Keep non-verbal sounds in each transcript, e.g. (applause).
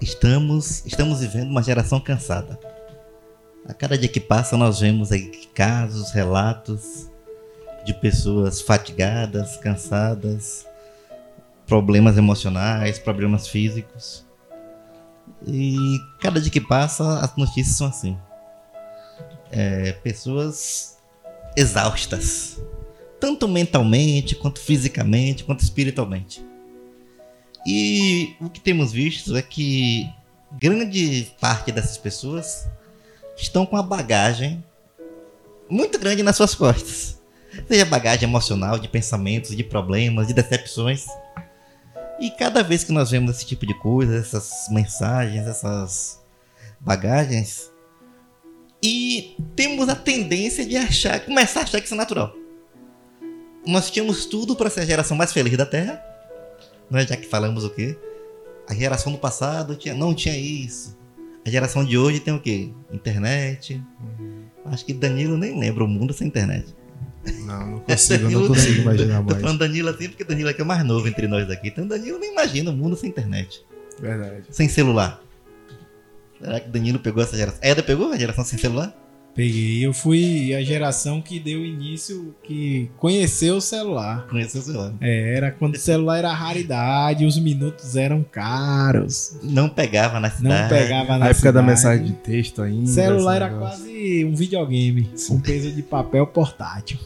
estamos, estamos vivendo uma geração cansada. A cada dia que passa, nós vemos aí casos, relatos de pessoas fatigadas, cansadas, problemas emocionais, problemas físicos. E cada dia que passa, as notícias são assim. É, pessoas exaustas, tanto mentalmente, quanto fisicamente, quanto espiritualmente. E o que temos visto é que grande parte dessas pessoas estão com a bagagem muito grande nas suas costas. Seja bagagem emocional, de pensamentos, de problemas, de decepções. E cada vez que nós vemos esse tipo de coisa, essas mensagens, essas bagagens, e temos a tendência de achar, começar a achar que isso é natural. Nós tínhamos tudo para ser a geração mais feliz da Terra, nós já que falamos o quê? A geração do passado tinha, não tinha isso. A geração de hoje tem o quê? Internet. Uhum. Acho que Danilo nem lembra o mundo sem internet. Não, não consigo, (laughs) Danilo, não consigo imaginar mais. Tô falando Danilo assim porque Danilo aqui é o mais novo entre nós aqui. Então Danilo nem imagina o mundo sem internet. Verdade. Sem celular. Será que Danilo pegou essa geração? Eda pegou a geração sem celular? Peguei. Eu fui a geração que deu início, que conheceu o celular. Conheceu o celular. É, era quando o celular era raridade, os minutos eram caros. Não pegava na cidade. Não pegava na A época cidade. da mensagem de texto ainda. Celular era quase um videogame, com peso de papel portátil.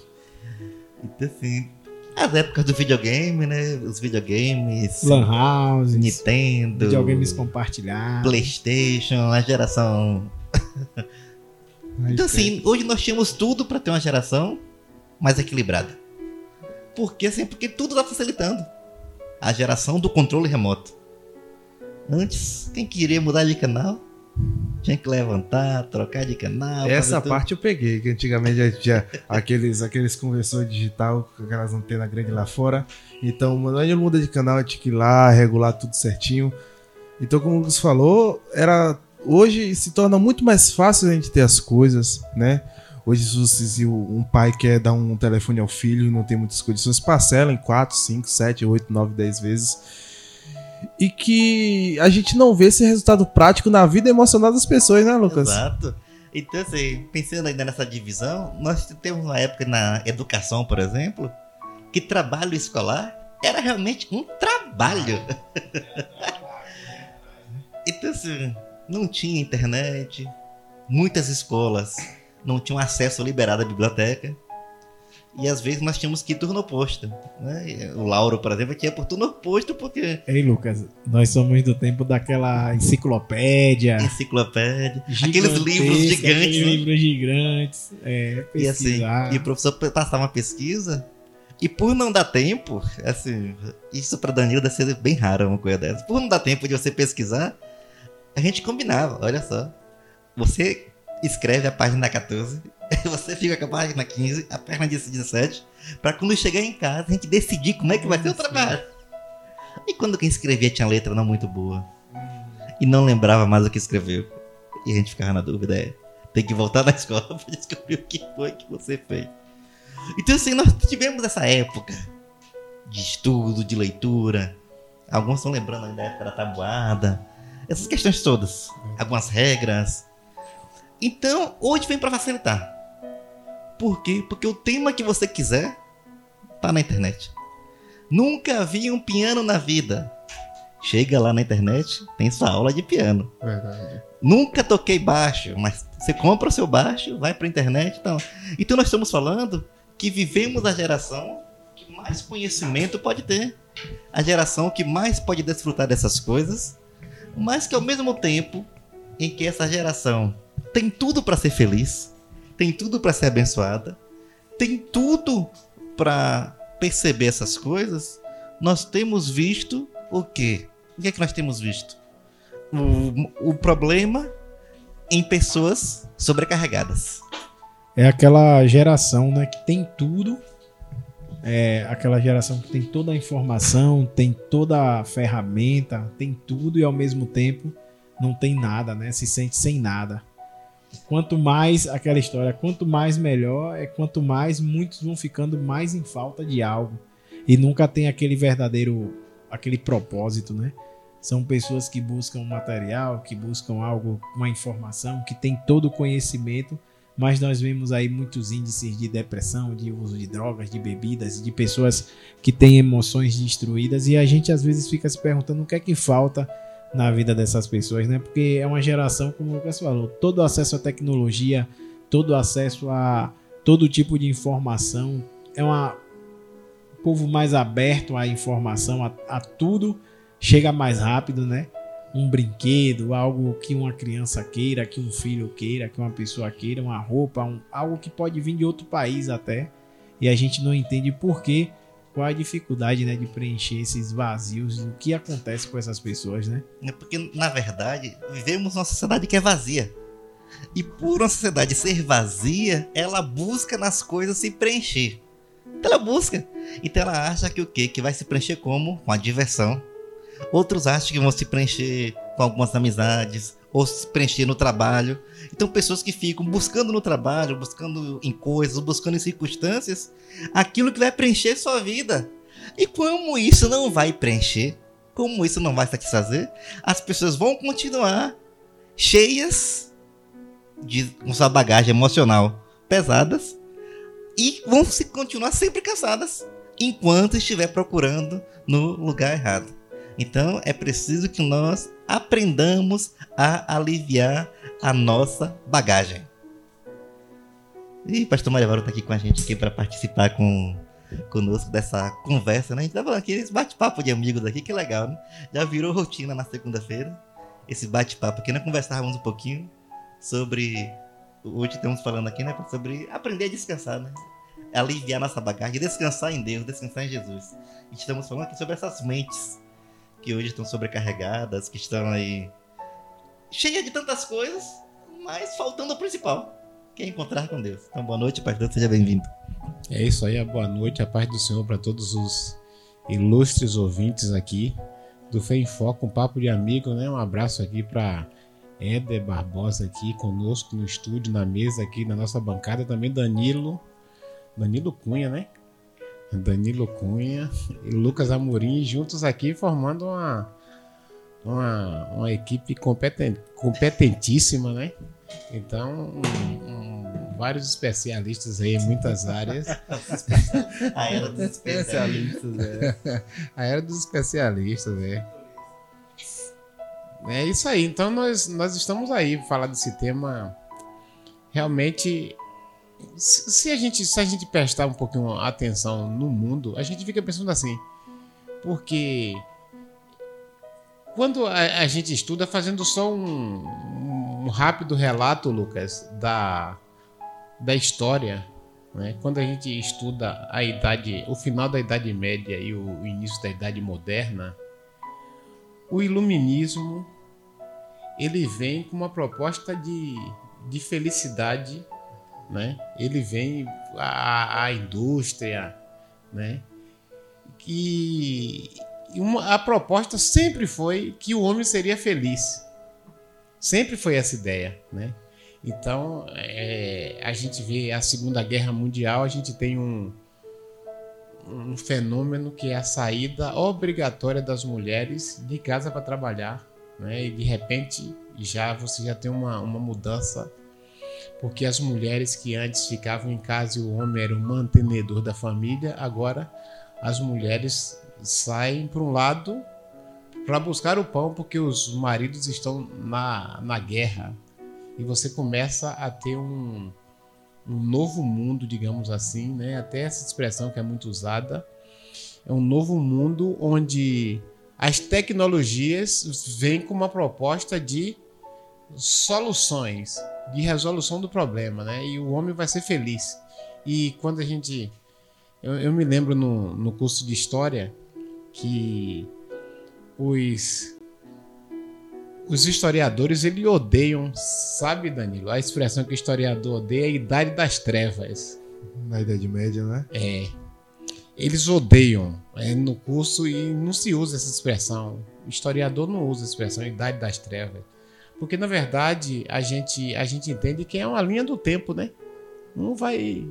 Então, assim, as épocas do videogame, né? Os videogames, Lan House, Nintendo, videogames compartilhados. PlayStation, a geração. Então, assim, hoje nós tínhamos tudo para ter uma geração mais equilibrada. Por quê? Assim, porque tudo está facilitando. A geração do controle remoto. Antes, quem queria mudar de canal tinha que levantar, trocar de canal. Essa parte eu peguei, que antigamente já tinha aqueles, aqueles conversores digital com aquelas antenas grandes lá fora. Então, a gente muda de canal, tinha que ir lá, regular tudo certinho. Então, como o Lucas falou, era hoje se torna muito mais fácil a gente ter as coisas, né? Hoje, se um pai quer dar um telefone ao filho, não tem muitas condições, parcela em 4, 5, 7, 8, 9, 10 vezes. E que a gente não vê esse resultado prático na vida emocional das pessoas, né, Lucas? Exato. Então, assim, pensando ainda nessa divisão, nós temos uma época na educação, por exemplo, que trabalho escolar era realmente um trabalho. (laughs) então, assim, não tinha internet, muitas escolas não tinham acesso liberado à biblioteca. E às vezes nós tínhamos que ir turno oposto. Né? O Lauro, por exemplo, tinha por turno oposto porque Ei, Lucas, nós somos do tempo daquela enciclopédia. enciclopédia, aqueles livros gigantes. Aqueles né? livros gigantes. É, E assim, e o professor passava uma pesquisa, e por não dar tempo, assim, isso para Danilo deve ser bem raro uma coisa dessa. Por não dar tempo de você pesquisar, a gente combinava, olha só. Você escreve a página 14, (laughs) você fica com a página 15, a página 17, para quando chegar em casa a gente decidir como é que vai ser o trabalho. E quando quem escrevia tinha letra não muito boa, e não lembrava mais o que escreveu, e a gente ficava na dúvida, é, tem que voltar na (laughs) escola para descobrir o que foi que você fez. Então, assim, nós tivemos essa época de estudo, de leitura. Alguns estão lembrando ainda da época da tabuada. Essas questões todas. Algumas regras. Então, hoje vem para facilitar. Por quê? Porque o tema que você quiser tá na internet. Nunca vi um piano na vida. Chega lá na internet, tem sua aula de piano. Verdade. Nunca toquei baixo, mas você compra o seu baixo, vai pra internet e tal. Então nós estamos falando que vivemos a geração que mais conhecimento pode ter. A geração que mais pode desfrutar dessas coisas, mas que ao mesmo tempo em que essa geração tem tudo para ser feliz, tem tudo para ser abençoada, tem tudo para perceber essas coisas, nós temos visto o quê? O que é que nós temos visto? o, o problema em pessoas sobrecarregadas. É aquela geração, né, que tem tudo. É aquela geração que tem toda a informação, tem toda a ferramenta, tem tudo e ao mesmo tempo não tem nada, né? Se sente sem nada. Quanto mais aquela história, quanto mais melhor, é quanto mais muitos vão ficando mais em falta de algo e nunca tem aquele verdadeiro, aquele propósito, né? São pessoas que buscam material, que buscam algo, uma informação, que tem todo o conhecimento, mas nós vemos aí muitos índices de depressão, de uso de drogas, de bebidas, de pessoas que têm emoções destruídas e a gente às vezes fica se perguntando o que é que falta na vida dessas pessoas, né? Porque é uma geração, como o Lucas falou, todo acesso à tecnologia, todo acesso a todo tipo de informação, é uma um povo mais aberto à informação, a, a tudo chega mais rápido, né? Um brinquedo, algo que uma criança queira, que um filho queira, que uma pessoa queira, uma roupa, um, algo que pode vir de outro país até. E a gente não entende por quê, qual a dificuldade né, de preencher esses vazios, o que acontece com essas pessoas, né? É porque, na verdade, vivemos uma sociedade que é vazia. E por uma sociedade ser vazia, ela busca nas coisas se preencher. Então ela busca. Então ela acha que o quê? Que vai se preencher como? Com a diversão, Outros acham que vão se preencher com algumas amizades ou se preencher no trabalho. Então, pessoas que ficam buscando no trabalho, buscando em coisas, buscando em circunstâncias, aquilo que vai preencher sua vida. E como isso não vai preencher, como isso não vai satisfazer, as pessoas vão continuar cheias de com sua bagagem emocional pesadas e vão se continuar sempre cansadas enquanto estiver procurando no lugar errado. Então é preciso que nós aprendamos a aliviar a nossa bagagem. E pastor Maria está aqui com a gente aqui para participar com conosco dessa conversa, né? A gente tá falando aqui esse bate-papo de amigos aqui, que legal, né? Já virou rotina na segunda-feira. Esse bate-papo aqui, nós conversávamos um pouquinho sobre. Hoje estamos falando aqui, né? Sobre aprender a descansar, né? Aliviar nossa bagagem, descansar em Deus, descansar em Jesus. Estamos falando aqui sobre essas mentes que hoje estão sobrecarregadas, que estão aí cheias de tantas coisas, mas faltando o principal, que é encontrar com Deus. Então, boa noite, pastor, seja bem-vindo. É isso aí, a boa noite, a paz do Senhor para todos os ilustres ouvintes aqui do Fé em Foco, um papo de amigo, né? Um abraço aqui para Éder Barbosa aqui conosco no estúdio, na mesa aqui, na nossa bancada, também Danilo, Danilo Cunha, né? Danilo Cunha e Lucas Amorim juntos aqui formando uma, uma, uma equipe competent, competentíssima, né? Então, um, um, vários especialistas aí em muitas áreas. (laughs) A era dos especialistas, é. (laughs) A era dos especialistas, é. É isso aí. Então, nós, nós estamos aí para falar desse tema realmente se a gente se a gente prestar um pouquinho atenção no mundo, a gente fica pensando assim, porque quando a, a gente estuda fazendo só um, um, rápido relato, Lucas, da da história, né? Quando a gente estuda a idade, o final da Idade Média e o, o início da Idade Moderna, o Iluminismo ele vem com uma proposta de, de felicidade né? Ele vem a, a indústria, né? Que uma, a proposta sempre foi que o homem seria feliz. Sempre foi essa ideia, né? Então, é, a gente vê a Segunda Guerra Mundial, a gente tem um, um fenômeno que é a saída obrigatória das mulheres de casa para trabalhar, né? E de repente já você já tem uma, uma mudança porque as mulheres que antes ficavam em casa e o homem era o mantenedor da família, agora as mulheres saem para um lado para buscar o pão porque os maridos estão na, na guerra. E você começa a ter um, um novo mundo, digamos assim, né? até essa expressão que é muito usada. É um novo mundo onde as tecnologias vêm com uma proposta de soluções de resolução do problema, né? E o homem vai ser feliz. E quando a gente. Eu, eu me lembro no, no curso de história que os. Os historiadores ele odeiam, sabe, Danilo? A expressão que o historiador odeia é a idade das trevas. Na Idade Média, né? É. Eles odeiam é, no curso e não se usa essa expressão. O historiador não usa a expressão idade das trevas. Porque na verdade a gente, a gente entende que é uma linha do tempo, né? Um vai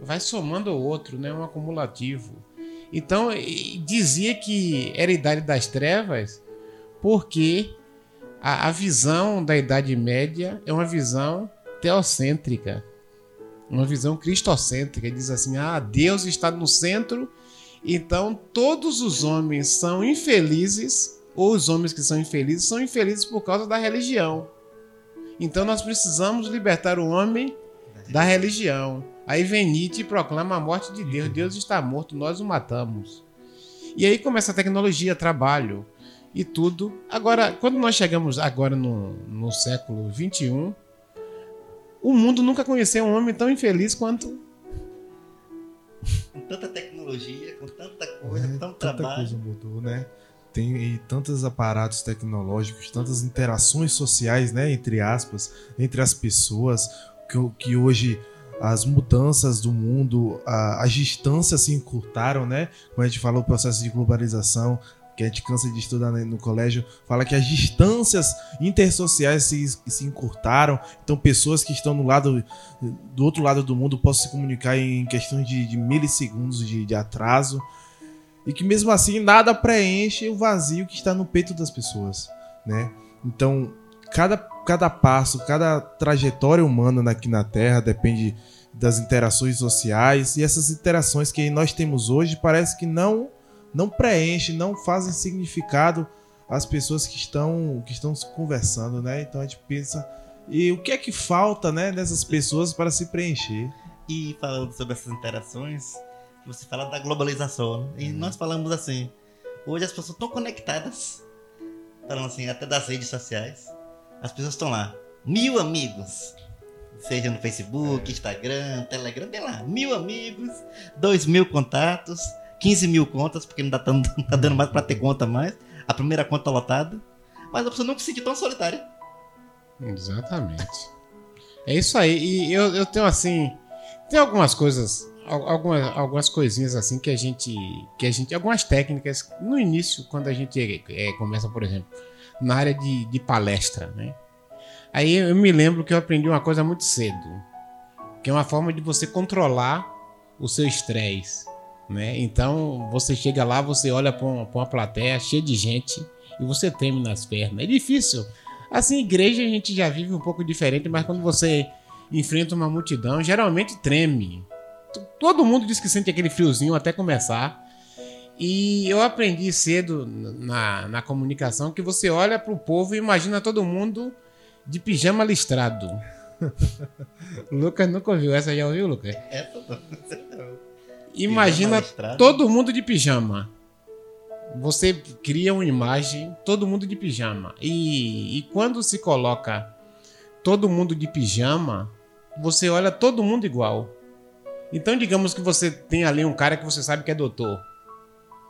vai somando ao outro, né? Um acumulativo. Então dizia que era a idade das trevas Porque a, a visão da Idade Média é uma visão teocêntrica, uma visão cristocêntrica. Diz assim: ah, Deus está no centro, então todos os homens são infelizes, ou os homens que são infelizes são infelizes por causa da religião. Então nós precisamos libertar o homem da religião. Aí vem Nietzsche e proclama a morte de Deus. Deus está morto, nós o matamos. E aí começa a tecnologia, trabalho e tudo. Agora, quando nós chegamos agora no, no século 21, o mundo nunca conheceu um homem tão infeliz quanto. Com tanta tecnologia, com tanta coisa, É, com tanto tanta trabalho. coisa mudou, né? Tem tantos aparatos tecnológicos, tantas interações sociais, né, entre aspas, entre as pessoas, que, que hoje as mudanças do mundo, a- as distâncias se encurtaram, né? Como a gente falou, o processo de globalização, que a gente cansa de estudar né, no colégio, fala que as distâncias intersociais se, se encurtaram. Então, pessoas que estão no lado do outro lado do mundo possam se comunicar em questões de, de milissegundos de, de atraso e que mesmo assim nada preenche o vazio que está no peito das pessoas, né? Então, cada, cada passo, cada trajetória humana aqui na Terra depende das interações sociais e essas interações que nós temos hoje parece que não não preenche, não fazem significado às pessoas que estão que estão se conversando, né? Então a gente pensa e o que é que falta, né, dessas pessoas para se preencher? E falando sobre essas interações, você fala da globalização, né? E nós falamos assim, hoje as pessoas estão conectadas, falando assim, até das redes sociais. As pessoas estão lá, mil amigos. Seja no Facebook, Instagram, Telegram, tem lá, mil amigos, dois mil contatos, 15 mil contas, porque não, tão, (laughs) não tá dando mais pra ter conta mais. A primeira conta lotada. Mas a pessoa nunca se sentiu tão solitária. Exatamente. É isso aí. E eu, eu tenho assim. Tem algumas coisas. Al- Algumas, algumas coisinhas assim que a gente. Que a gente. Algumas técnicas. No início, quando a gente é, começa, por exemplo, na área de, de palestra, né? Aí eu me lembro que eu aprendi uma coisa muito cedo. Que é uma forma de você controlar o seu estresse. Né? Então você chega lá, você olha para uma, uma plateia cheia de gente e você treme nas pernas. É difícil. Assim, igreja a gente já vive um pouco diferente, mas quando você enfrenta uma multidão, geralmente treme. Todo mundo diz que sente aquele friozinho até começar. E eu aprendi cedo na, na comunicação que você olha pro povo e imagina todo mundo de pijama listrado. (laughs) Lucas nunca ouviu essa, já ouviu, Lucas? Essa não. Imagina todo mundo de pijama. Você cria uma imagem, todo mundo de pijama. E, e quando se coloca todo mundo de pijama, você olha todo mundo igual. Então, digamos que você tem ali um cara que você sabe que é doutor,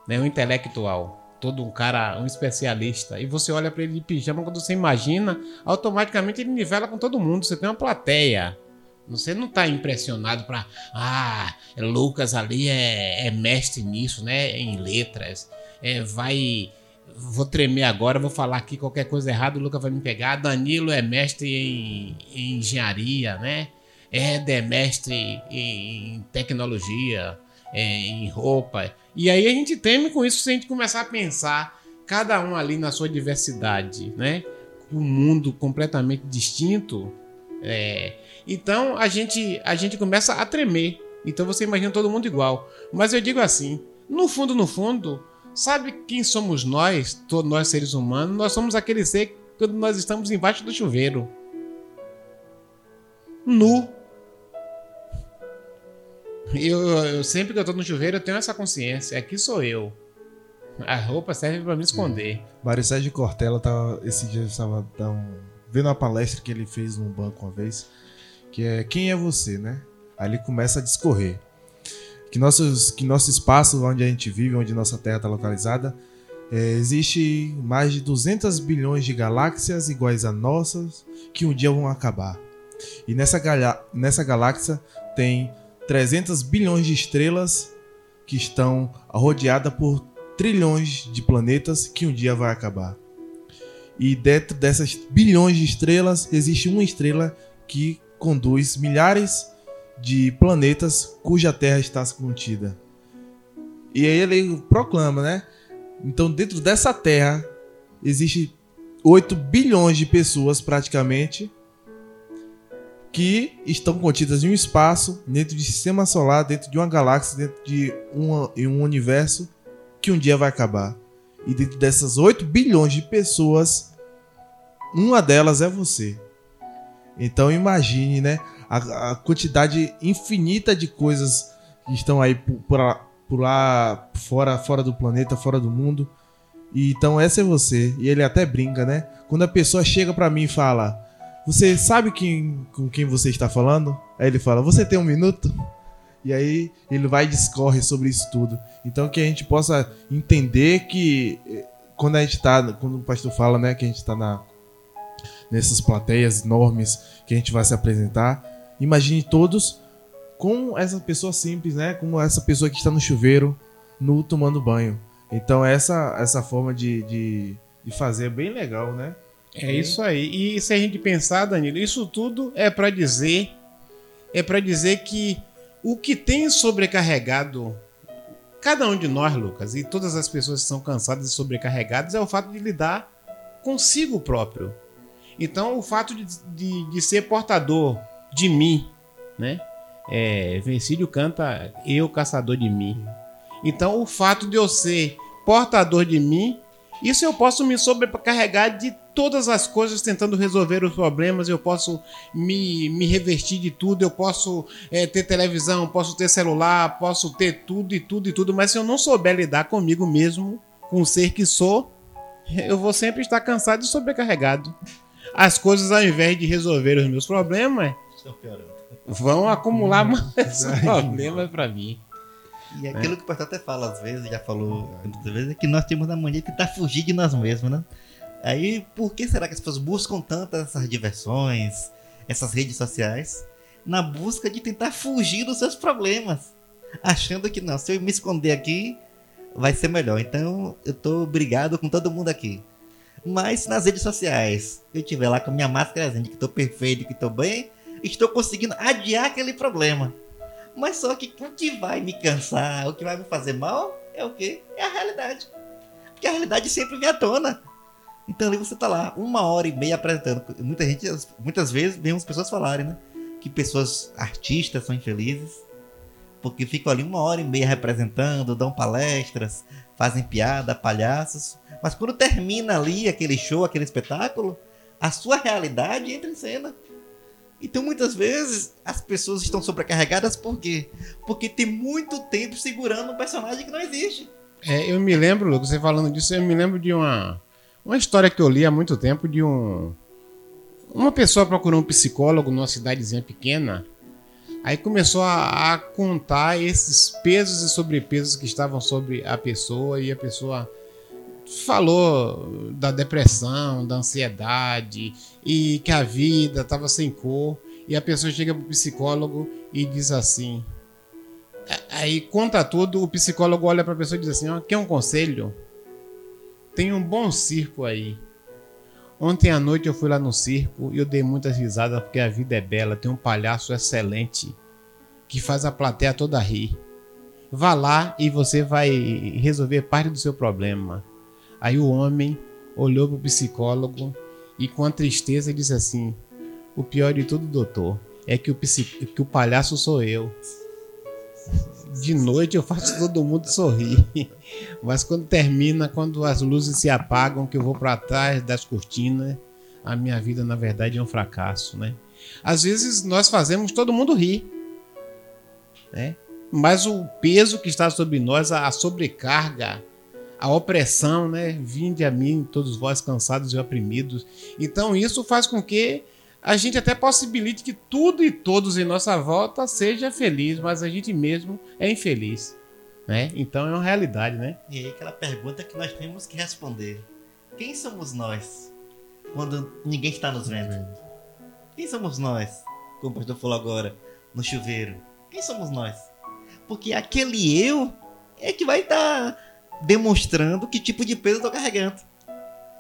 né, um intelectual, todo um cara, um especialista, e você olha para ele de pijama, quando você imagina, automaticamente ele nivela com todo mundo. Você tem uma plateia. Você não tá impressionado para ah, Lucas ali é, é mestre nisso, né? Em letras. É, vai. Vou tremer agora, vou falar aqui qualquer coisa errada, o Lucas vai me pegar. Danilo é mestre em, em engenharia, né? É mestre em, em tecnologia, é, em roupa. E aí a gente teme com isso se a gente começar a pensar, cada um ali na sua diversidade, né? Um mundo completamente distinto. É, então a gente, a gente começa a tremer. Então você imagina todo mundo igual. Mas eu digo assim: no fundo, no fundo, sabe quem somos nós, todos nós seres humanos? Nós somos aquele ser quando nós estamos embaixo do chuveiro. Nu. Eu, eu- sempre que eu tô no chuveiro, eu tenho essa consciência. Aqui sou eu. A roupa serve para me esconder. Mário Sérgio Cortella tava, esse dia estava tava vendo uma palestra que ele fez num banco uma vez, que é Quem é você, né? Aí ele começa a discorrer. Que, nossos, que nosso espaço onde a gente vive, onde nossa Terra está localizada, é, existe mais de 200 bilhões de galáxias iguais a nossas que um dia vão acabar. E nessa, galha- nessa galáxia tem 300 bilhões de estrelas que estão rodeadas por trilhões de planetas que um dia vai acabar. E dentro dessas bilhões de estrelas, existe uma estrela que conduz milhares de planetas cuja Terra está contida. E aí ele proclama, né? Então, dentro dessa Terra, existe 8 bilhões de pessoas praticamente que estão contidas em um espaço, dentro de sistema solar, dentro de uma galáxia, dentro de uma, em um universo que um dia vai acabar. E dentro dessas 8 bilhões de pessoas, uma delas é você. Então imagine, né? A, a quantidade infinita de coisas que estão aí por, por, por lá fora, fora do planeta, fora do mundo. E então essa é você. E ele até brinca, né? Quando a pessoa chega pra mim e fala: Você sabe quem, com quem você está falando? Aí ele fala: Você tem um minuto? E aí ele vai e discorre sobre isso tudo. Então que a gente possa entender que eh, quando a gente tá, quando o pastor fala, né, que a gente tá na nessas plateias enormes que a gente vai se apresentar, imagine todos com essa pessoa simples, né, como essa pessoa que está no chuveiro, no tomando banho. Então essa essa forma de, de, de fazer é bem legal, né? É isso aí. E se a gente pensar, Danilo, isso tudo é para dizer é para dizer que o que tem sobrecarregado cada um de nós, Lucas, e todas as pessoas que são cansadas e sobrecarregadas é o fato de lidar consigo próprio. Então, o fato de, de, de ser portador de mim, né? É, Vencílio canta Eu, caçador de mim. Então, o fato de eu ser portador de mim, isso eu posso me sobrecarregar de todas as coisas tentando resolver os problemas, eu posso me, me revestir de tudo, eu posso é, ter televisão, posso ter celular, posso ter tudo e tudo e tudo, mas se eu não souber lidar comigo mesmo, com o ser que sou, eu vou sempre estar cansado e sobrecarregado. As coisas, ao invés de resolver os meus problemas, vão acumular mais problemas para mim. E aquilo que o pastor até fala às vezes, já falou muitas vezes, é que nós temos a mania de tentar fugir de nós mesmos, né? Aí, por que será que as pessoas buscam tanto essas diversões, essas redes sociais, na busca de tentar fugir dos seus problemas? Achando que não, se eu me esconder aqui, vai ser melhor. Então, eu tô brigado com todo mundo aqui. Mas nas redes sociais, eu estiver lá com a minha máscara de que tô perfeito, que tô bem, estou conseguindo adiar aquele problema. Mas só que o que vai me cansar, o que vai me fazer mal, é o quê? É a realidade. Porque a realidade sempre vem à tona. Então ali você tá lá, uma hora e meia apresentando. Muita gente, muitas vezes, vemos pessoas falarem, né? Que pessoas artistas são infelizes. Porque ficam ali uma hora e meia representando, dão palestras, fazem piada, palhaços. Mas quando termina ali aquele show, aquele espetáculo, a sua realidade entra em cena. Então muitas vezes as pessoas estão sobrecarregadas por quê? Porque tem muito tempo segurando um personagem que não existe. É, eu me lembro, Lucas, você falando disso, eu me lembro de uma, uma história que eu li há muito tempo de um. Uma pessoa procurou um psicólogo numa cidadezinha pequena. Aí começou a, a contar esses pesos e sobrepesos que estavam sobre a pessoa e a pessoa falou da depressão, da ansiedade e que a vida estava sem cor. E a pessoa chega pro psicólogo e diz assim: Aí conta tudo, o psicólogo olha pra pessoa e diz assim: ó, quer um conselho? Tem um bom circo aí. Ontem à noite eu fui lá no circo e eu dei muitas risadas porque a vida é bela. Tem um palhaço excelente que faz a plateia toda rir. Vá lá e você vai resolver parte do seu problema. Aí o homem olhou pro psicólogo e com a tristeza disse assim: O pior de tudo, doutor, é que o, que o palhaço sou eu. De noite eu faço todo mundo sorrir. (laughs) Mas quando termina, quando as luzes se apagam, que eu vou para trás das cortinas, a minha vida na verdade é um fracasso, né? Às vezes nós fazemos todo mundo rir, né? Mas o peso que está sobre nós, a sobrecarga, a opressão, né? Vinde a mim, todos vós cansados e oprimidos. Então isso faz com que a gente até possibilite que tudo e todos em nossa volta seja feliz, mas a gente mesmo é infeliz, né? Então é uma realidade, né? E aí aquela pergunta que nós temos que responder. Quem somos nós quando ninguém está nos vendo? Quem somos nós? Como o pastor falou agora, no chuveiro. Quem somos nós? Porque aquele eu é que vai estar demonstrando que tipo de peso eu estou carregando.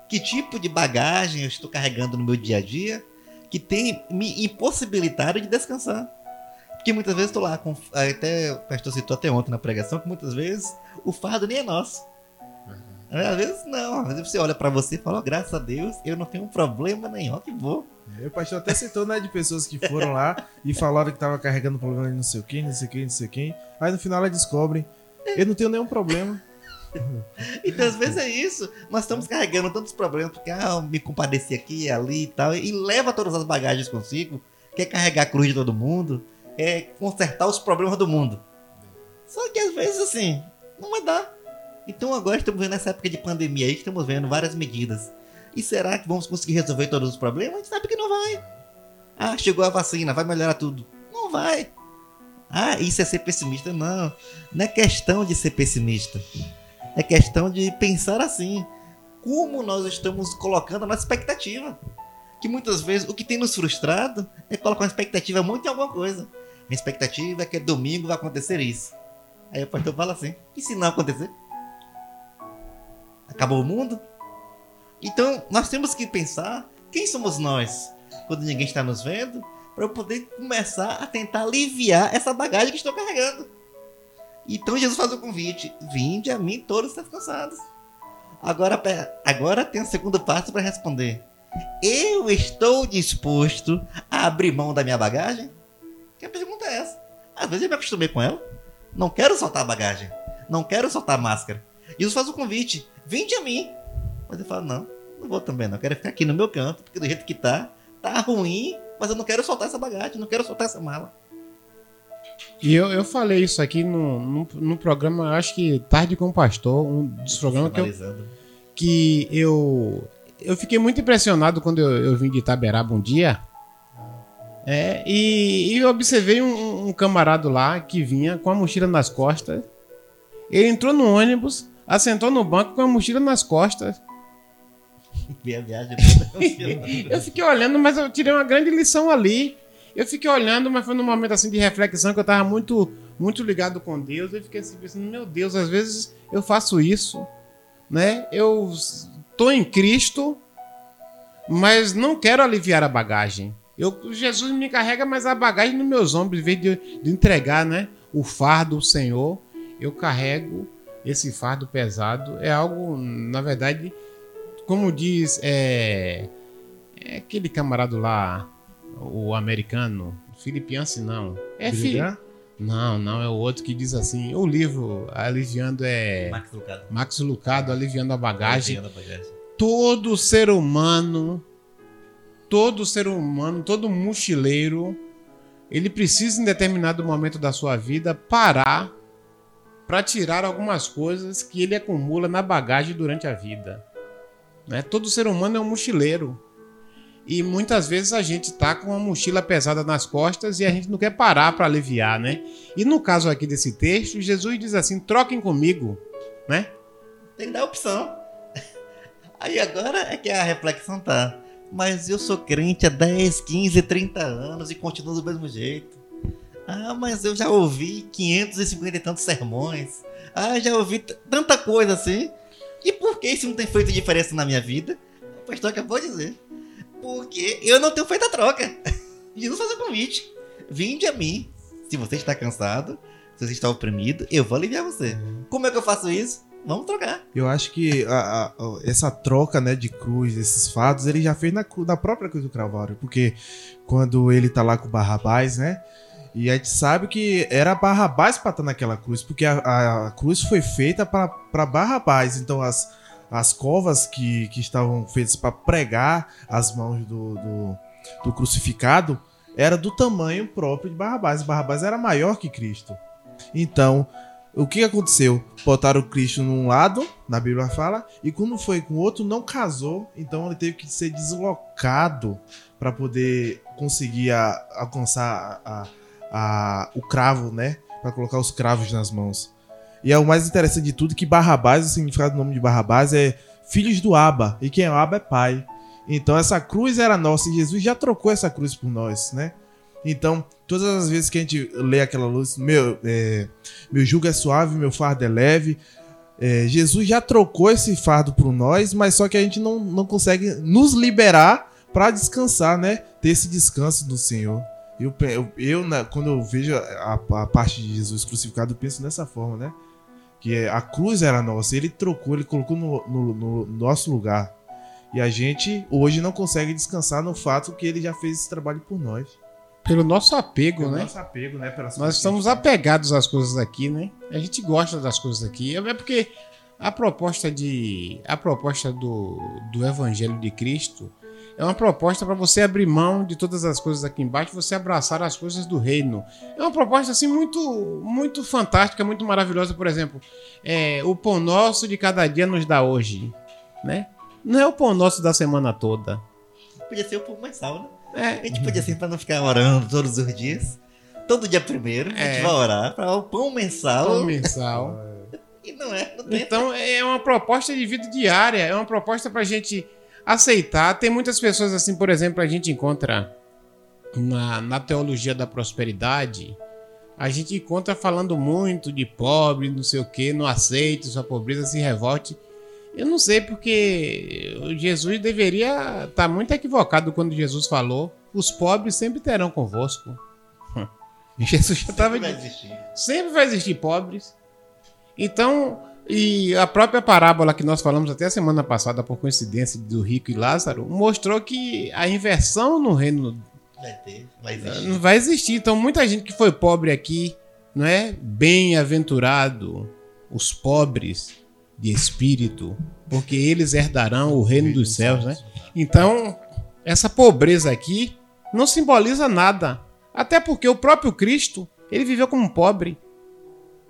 Que tipo de bagagem eu estou carregando no meu dia a dia que tem me impossibilitado de descansar. Porque muitas vezes estou lá, com, até o pastor citou até ontem na pregação, que muitas vezes o fardo nem é nosso. Às vezes não, às vezes você olha pra você e fala, "Ó, graças a Deus, eu não tenho problema nenhum, que bom. O pastor até citou, né, de pessoas que foram lá e falaram que tava carregando problema de não sei o quem, não sei quem, não sei quem. Aí no final ela descobre, eu não tenho nenhum problema. (laughs) Então, às vezes é isso. Nós estamos carregando tantos problemas, porque ah, me compadeci aqui e ali e tal, e leva todas as bagagens consigo, quer carregar a cruz de todo mundo, é consertar os problemas do mundo. Só que às vezes, assim, não vai dar. Então agora estamos vendo essa época de pandemia aí, estamos vendo várias medidas. E será que vamos conseguir resolver todos os problemas? A gente sabe que não vai. Ah, chegou a vacina, vai melhorar tudo. Não vai. Ah, isso é ser pessimista. Não. Não é questão de ser pessimista. É questão de pensar assim. Como nós estamos colocando a nossa expectativa. Que muitas vezes o que tem nos frustrado é colocar uma expectativa muito em alguma coisa. Minha expectativa é que domingo vai acontecer isso. Aí o pastor fala assim: e se não acontecer? Acabou o mundo? Então nós temos que pensar quem somos nós quando ninguém está nos vendo para eu poder começar a tentar aliviar essa bagagem que estou carregando. Então Jesus faz o convite: vinde a mim todos os cansados. Agora, agora tem o segundo passo para responder. Eu estou disposto a abrir mão da minha bagagem? Que a pergunta é essa. Às vezes eu me acostumei com ela. Não quero soltar a bagagem. Não quero soltar a máscara. Jesus faz o convite: vinde a mim. Mas eu falo: não, não vou também não. Quero ficar aqui no meu canto, porque do jeito que tá, tá ruim, mas eu não quero soltar essa bagagem, não quero soltar essa mala. E eu, eu falei isso aqui no, no, no programa, acho que Tarde com o Pastor, um dos programas que eu, que eu eu fiquei muito impressionado quando eu, eu vim de Itaberaba um dia. É, e, e eu observei um, um camarada lá que vinha com a mochila nas costas. Ele entrou no ônibus, assentou no banco com a mochila nas costas. (laughs) Vi a viagem. (laughs) Eu fiquei olhando, mas eu tirei uma grande lição ali. Eu fiquei olhando, mas foi num momento assim de reflexão que eu tava muito, muito ligado com Deus. Eu fiquei assim pensando, meu Deus, às vezes eu faço isso, né? Eu tô em Cristo, mas não quero aliviar a bagagem. Eu, Jesus me carrega, mas a bagagem nos meus ombros, em vez de, de entregar, né? O fardo do Senhor, eu carrego esse fardo pesado. É algo, na verdade, como diz, é, é aquele camarada lá, o americano, Felipe Yancey, não. É Filipe. Brigar? Não, não, é o outro que diz assim. O livro Aliviando é. Max Lucado. Max Lucado Aliviando a Bagagem. Aliviando a bagagem. Todo ser humano, todo ser humano, todo mochileiro, ele precisa em determinado momento da sua vida parar para tirar algumas coisas que ele acumula na bagagem durante a vida. Né? Todo ser humano é um mochileiro. E muitas vezes a gente tá com uma mochila pesada nas costas e a gente não quer parar para aliviar, né? E no caso aqui desse texto, Jesus diz assim: troquem comigo, né? Tem que dar opção. (laughs) Aí agora é que a reflexão tá. Mas eu sou crente há 10, 15, 30 anos e continuo do mesmo jeito. Ah, mas eu já ouvi 550 e tantos sermões. Ah, já ouvi tanta coisa assim. E por que isso não tem feito diferença na minha vida? O pastor acabou de dizer. Porque eu não tenho feito a troca. (laughs) Jesus faz o convite. Vinde a mim. Se você está cansado, se você está oprimido, eu vou aliviar você. Como é que eu faço isso? Vamos trocar. Eu acho que a- a- essa troca né, de cruz, esses fatos, ele já fez na, na própria cruz do Calvário. Porque quando ele tá lá com o Barrabás, né? E a gente sabe que era Barrabás pra estar naquela cruz, porque a, a- a cruz foi feita para Barrabás. Então as, as covas que, que estavam feitas para pregar as mãos do, do, do crucificado era do tamanho próprio de Barrabás. Barrabás era maior que Cristo. Então, o que aconteceu? Botaram Cristo num lado, na Bíblia fala, e quando foi com o outro, não casou, então ele teve que ser deslocado para poder conseguir a- alcançar a- a- o cravo, né? Para colocar os cravos nas mãos. E é o mais interessante de tudo que Barrabás, o significado do nome de Barrabás é filhos do Aba, e quem é o Aba é pai. Então essa cruz era nossa e Jesus já trocou essa cruz por nós, né? Então, todas as vezes que a gente lê aquela luz, meu, é, meu jugo é suave, meu fardo é leve. É, Jesus já trocou esse fardo por nós, mas só que a gente não, não consegue nos liberar para descansar, né? Ter esse descanso do Senhor. Eu, eu, eu, quando eu vejo a, a parte de Jesus crucificado, eu penso dessa forma, né? Que é, a cruz era nossa. Ele trocou, ele colocou no, no- no nosso lugar. E a gente hoje não consegue descansar no fato que ele já fez esse trabalho por nós. Pelo nosso apego, Pelo né? nosso apego, né? Nós estamos apegados às coisas aqui, né? A gente gosta das coisas aqui. É porque a proposta de a proposta do, do Evangelho de Cristo é uma proposta para você abrir mão de todas as coisas aqui embaixo, você abraçar as coisas do reino. É uma proposta assim muito muito fantástica, muito maravilhosa. Por exemplo, é, o pão nosso de cada dia nos dá hoje, né? Não é o pão nosso da semana toda. Podia ser o pão mensal, né? É, A gente podia ser pra não ficar orando todos os dias. Todo dia primeiro, a gente É. vai orar para o pão mensal. pão mensal. (laughs) E não é, não tem. Então é uma proposta de vida diária, é uma proposta pra gente aceitar. Tem muitas pessoas assim, por exemplo, a gente encontra na, na teologia da prosperidade, a gente encontra falando muito de pobre, não sei o que, não aceite sua pobreza, se revolte. Eu não sei porque Jesus deveria estar muito equivocado quando Jesus falou: os pobres sempre terão convosco. (laughs) Jesus já estava existir. sempre vai existir pobres. Então, e a própria parábola que nós falamos até a semana passada, por coincidência, do rico e Lázaro, mostrou que a inversão no reino Vai ter, vai eh, existir. não vai existir. Então, muita gente que foi pobre aqui, não é? Bem-aventurado os pobres de espírito, porque eles herdarão o reino dos céus, né? Então, essa pobreza aqui não simboliza nada. Até porque o próprio Cristo, ele viveu como pobre.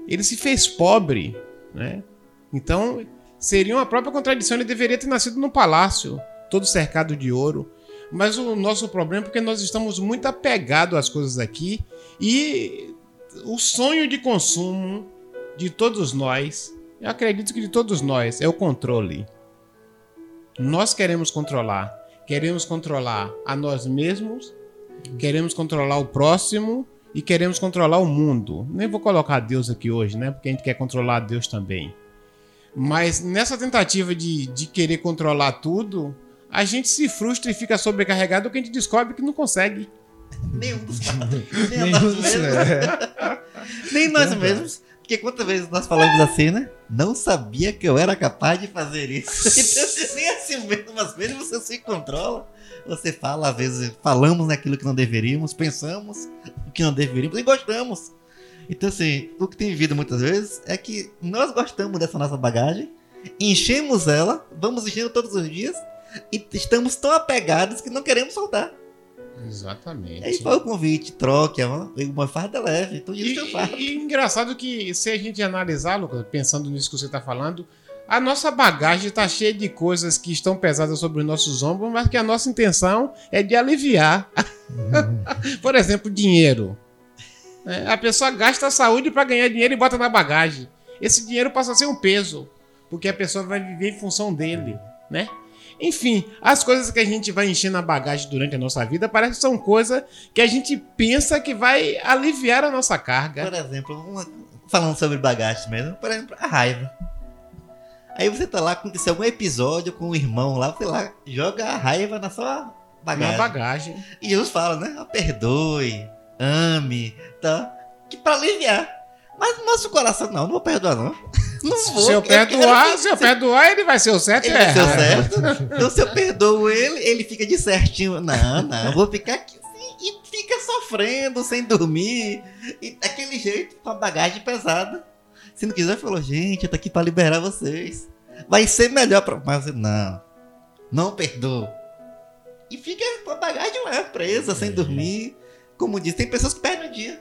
Ele se fez pobre, né? Então, seria uma própria contradição. Ele deveria ter nascido num palácio, todo cercado de ouro. Mas o nosso problema é porque nós estamos muito apegados às coisas aqui e o sonho de consumo de todos nós, eu acredito que de todos nós, é o controle. Nós queremos controlar. Queremos controlar a nós mesmos, queremos controlar o próximo e queremos controlar o mundo. Nem vou colocar Deus aqui hoje, né? Porque a gente quer controlar Deus também. Mas nessa tentativa de, de querer controlar tudo, a gente se frustra e fica sobrecarregado porque a gente descobre que não consegue. (laughs) Nenhum dos quatro. (laughs) Nem, Nenhum nós dos- mesmos, É. (laughs) nem nós mesmos. Porque quantas vezes nós falamos assim, né? Não sabia que eu era capaz de fazer isso. Então, nem assim mesmo, às vezes você se controla. Você fala, às vezes, falamos naquilo que não deveríamos, pensamos o que não deveríamos e gostamos. Então, assim, o que tem vivido muitas vezes é que nós gostamos dessa nossa bagagem, enchemos ela, vamos enchendo todos os dias e estamos tão apegados que não queremos soltar. Exatamente. Aí foi o convite, troque, é uma, uma farda leve. Isso E, que eu faço. e- e engraçado que se a gente analisar, Lucas, pensando nisso que você está falando, a nossa bagagem está cheia de coisas que estão pesadas sobre os nossos ombros, mas que a nossa intenção é de aliviar. (laughs) Por exemplo, dinheiro. É, a pessoa gasta a saúde para ganhar dinheiro e bota na bagagem. Esse dinheiro passa a ser um peso, porque a pessoa vai viver em função dele, né? Enfim, as coisas que a gente vai encher na bagagem durante a nossa vida parece que são coisas que a gente pensa que vai aliviar a nossa carga. Por exemplo, uma- falando sobre bagagem mesmo, por exemplo, a raiva. Aí você tá lá, aconteceu algum episódio com o irmão lá, você lá joga a raiva na sua bagagem. Na bagagem. E Jesus fala, né? "Ah, Perdoe, ame, tá? Que pra aliviar. Mas no nosso coração, não, não vou perdoar, não. Não vou. Se eu quero- perdoar, se eu perdoar, ele vai ser o certo Ele eu vai ser o certo. Então se eu perdoo ele, ele fica de certinho. Não, não, eu vou ficar aqui assim, e fica sofrendo, sem dormir. E daquele jeito, com a bagagem pesada. Se não quiser, falou, gente, eu tô aqui pra liberar vocês. Vai ser melhor pra. Mas você, não. Não perdoa. E fica com a bagagem lá, presa, sem dormir. Como diz, tem pessoas que perdem o dia.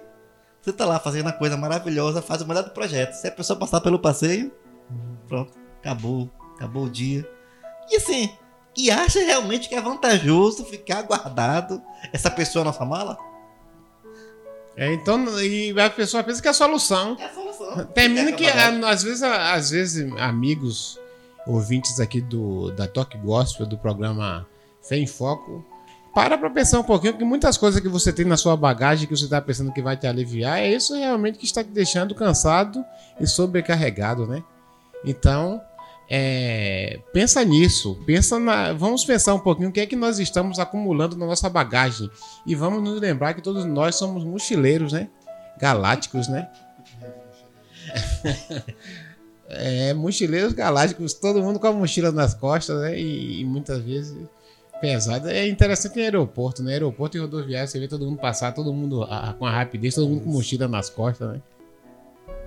Você tá lá fazendo a coisa maravilhosa, faz o melhor do projeto. Se a pessoa passar pelo passeio, pronto, acabou. Acabou o dia. E assim, e acha realmente que é vantajoso ficar guardado essa pessoa na sua mala? É, então, e a pessoa pensa que é a solução. É a solução. Termina que, com a bagagem. a- às vezes, a- às vezes, amigos, ouvintes aqui do, da Toque Gospel, do programa Fé em Foco, para pra pensar um pouquinho que muitas coisas que você tem na sua bagagem que você tá pensando que vai te aliviar, é isso realmente que está te deixando cansado e sobrecarregado, né? Então, é, pensa nisso, pensa na, vamos pensar um pouquinho o que é que nós estamos acumulando na nossa bagagem e vamos nos lembrar que todos nós somos mochileiros, né? Galácticos, né? (laughs) É, mochileiros galácticos, todo mundo com a mochila nas costas, né? E, e muitas vezes pesada. É interessante em aeroporto, né? Aeroporto e rodoviário, você vê todo mundo passar, todo mundo a- com a rapidez, todo mundo com mochila nas costas, né?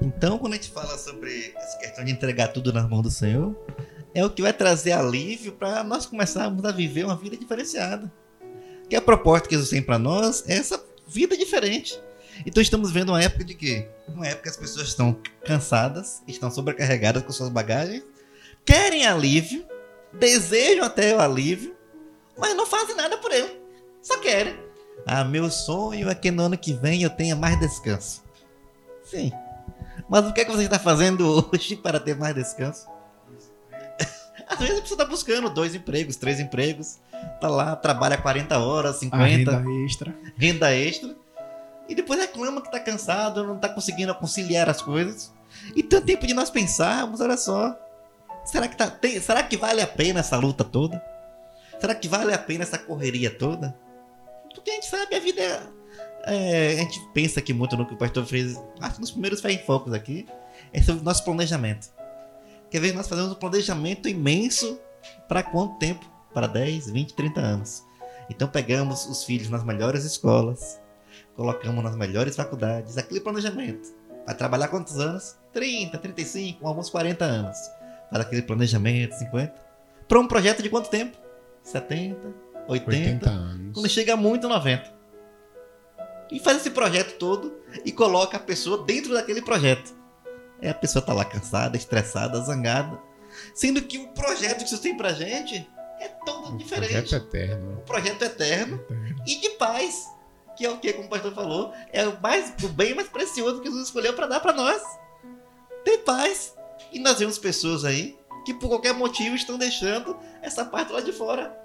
Então, quando a gente fala sobre essa questão de entregar tudo nas mãos do Senhor, é o que vai trazer alívio para nós começarmos a viver uma vida diferenciada. Que a proposta que Jesus tem para nós é essa vida diferente. Então estamos vendo uma época de quê? Uma época que as pessoas estão cansadas, estão sobrecarregadas com suas bagagens, querem alívio, desejam até o alívio, mas não fazem nada por ele. Só querem. Ah, meu sonho é que no ano que vem eu tenha mais descanso. Sim. Mas o que é que você está fazendo hoje para ter mais descanso? Às vezes a pessoa está buscando dois empregos, três empregos, tá lá, trabalha 40 horas, A 50, renda renda, extra. extra, e depois reclama que está cansado, não está conseguindo conciliar as coisas. Então é tempo de nós pensarmos, olha só, será que, tá, tem- será que vale a pena essa luta toda? Será que vale a pena essa correria toda? Porque a gente sabe, a vida é, é, a gente pensa aqui muito no que o pastor fez, acho que nos primeiros fé em focos aqui, é sobre o nosso planejamento. Quer ver, nós fazemos um planejamento imenso para quanto tempo? Para 10, 20, 30 anos. Então pegamos os filhos nas melhores escolas, colocamos nas melhores faculdades, aquele planejamento. Vai trabalhar quantos anos? 30, 35, alguns 40 anos. Faz aquele planejamento, 50. Para um projeto de quanto tempo? 70, 80, 80 anos. quando chega muito 90. E faz esse projeto todo e coloca a pessoa dentro daquele projeto. É a pessoa tá lá cansada, estressada, zangada. Sendo que o projeto que você tem pra gente é todo Um diferente. projeto eterno. Um projeto eterno e de paz. Que é o que, como o pastor falou, é o, mais, o bem mais precioso que Jesus escolheu para dar para nós. Ter paz. E nós vemos pessoas aí que por qualquer motivo estão deixando essa parte lá de fora.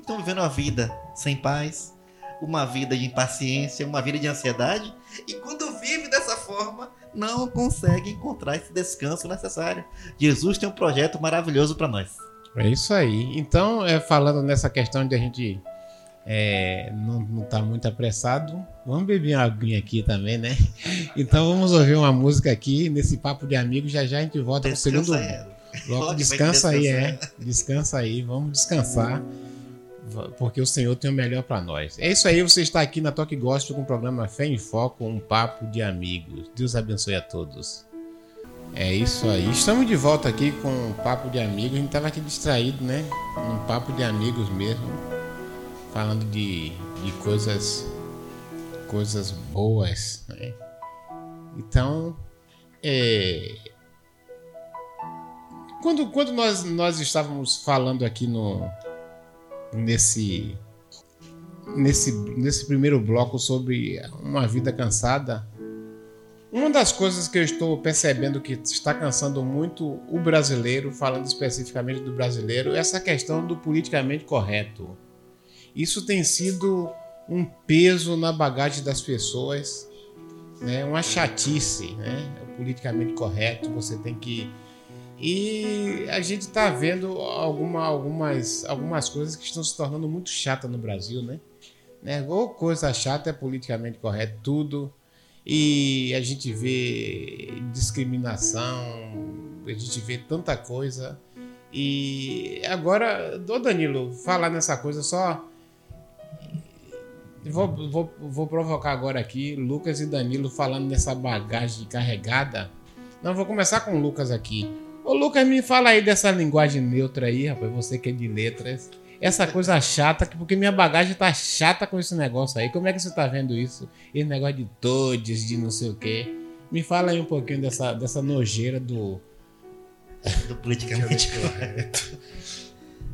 Estão vivendo uma vida sem paz, uma vida de impaciência, uma vida de ansiedade. E quando vive dessa forma, não consegue encontrar esse descanso necessário. Jesus tem um projeto maravilhoso para nós. É isso aí. Então, é, falando nessa questão de a gente é, não, não tá muito apressado, vamos beber uma aguinha aqui também, né? (laughs) Então vamos ouvir uma música aqui nesse papo de amigos. Já já a gente volta pro segundo Descansa aí. bloco. Descansa aí, é. Descansa aí, vamos descansar. Porque o Senhor tem o melhor para nós. É isso aí, você está aqui na Toque Gospel com o programa Fé em Foco, um papo de amigos. Deus abençoe a todos. É isso aí. Estamos de volta aqui com um papo de amigos. A gente estava aqui distraído, né? Um papo de amigos mesmo. Falando de, de coisas coisas boas, né? Então, é, quando, quando nós, nós estávamos falando aqui no nesse nesse nesse primeiro bloco sobre uma vida cansada, uma das coisas que eu estou percebendo que está cansando muito o brasileiro, falando especificamente do brasileiro, é essa questão do politicamente correto. Isso tem sido um peso na bagagem das pessoas, né? uma chatice, né? O politicamente correto, você tem que. E a gente está vendo alguma, algumas, algumas coisas que estão se tornando muito chatas no Brasil, né? né? Ou coisa chata é politicamente correto, tudo. E a gente vê discriminação, a gente vê tanta coisa. E agora, ô Danilo, falar nessa coisa só. Vou, vou, vou provocar agora aqui Lucas e Danilo falando nessa bagagem carregada. Não, vou começar com o Lucas aqui. Ô Lucas, me fala aí dessa linguagem neutra aí, rapaz, você que é de letras. Essa coisa chata, que- porque minha bagagem tá chata com esse negócio aí. Como é que você tá vendo isso? Esse negócio de todes, de não sei o quê. Me fala aí um pouquinho dessa, dessa nojeira do. do politicamente correto.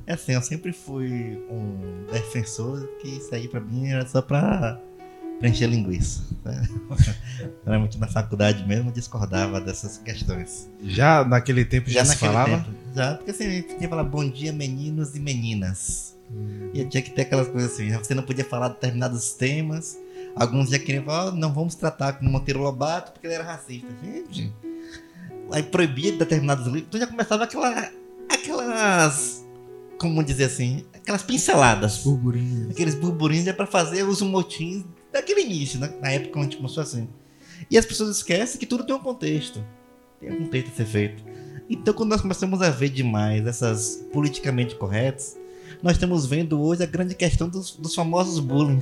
É assim, eu sempre fui um defensor que isso aí pra mim era só pra preencher linguiça. Né? (laughs) Realmente na faculdade mesmo discordava dessas questões. Já naquele tempo já, se naquele falava? tempo. Já, porque assim, a gente tinha que falar bom dia meninos e meninas. E eu tinha que ter aquelas coisas assim, você não podia falar determinados temas. Alguns já queriam falar, "Ah, não vamos tratar com Monteiro Lobato porque ele era racista. Gente, aí proibia determinados livros, então já começava aquela, aquelas, como dizer assim, aquelas pinceladas. Burburinhos. Aqueles burburinhos é pra fazer os motins daquele início, né? na época onde começou assim. E as pessoas esquecem que tudo tem um contexto. Tem algum texto a ser feito. Então, quando nós começamos a ver demais essas politicamente corretas, nós estamos vendo hoje a grande questão dos, dos famosos bullying.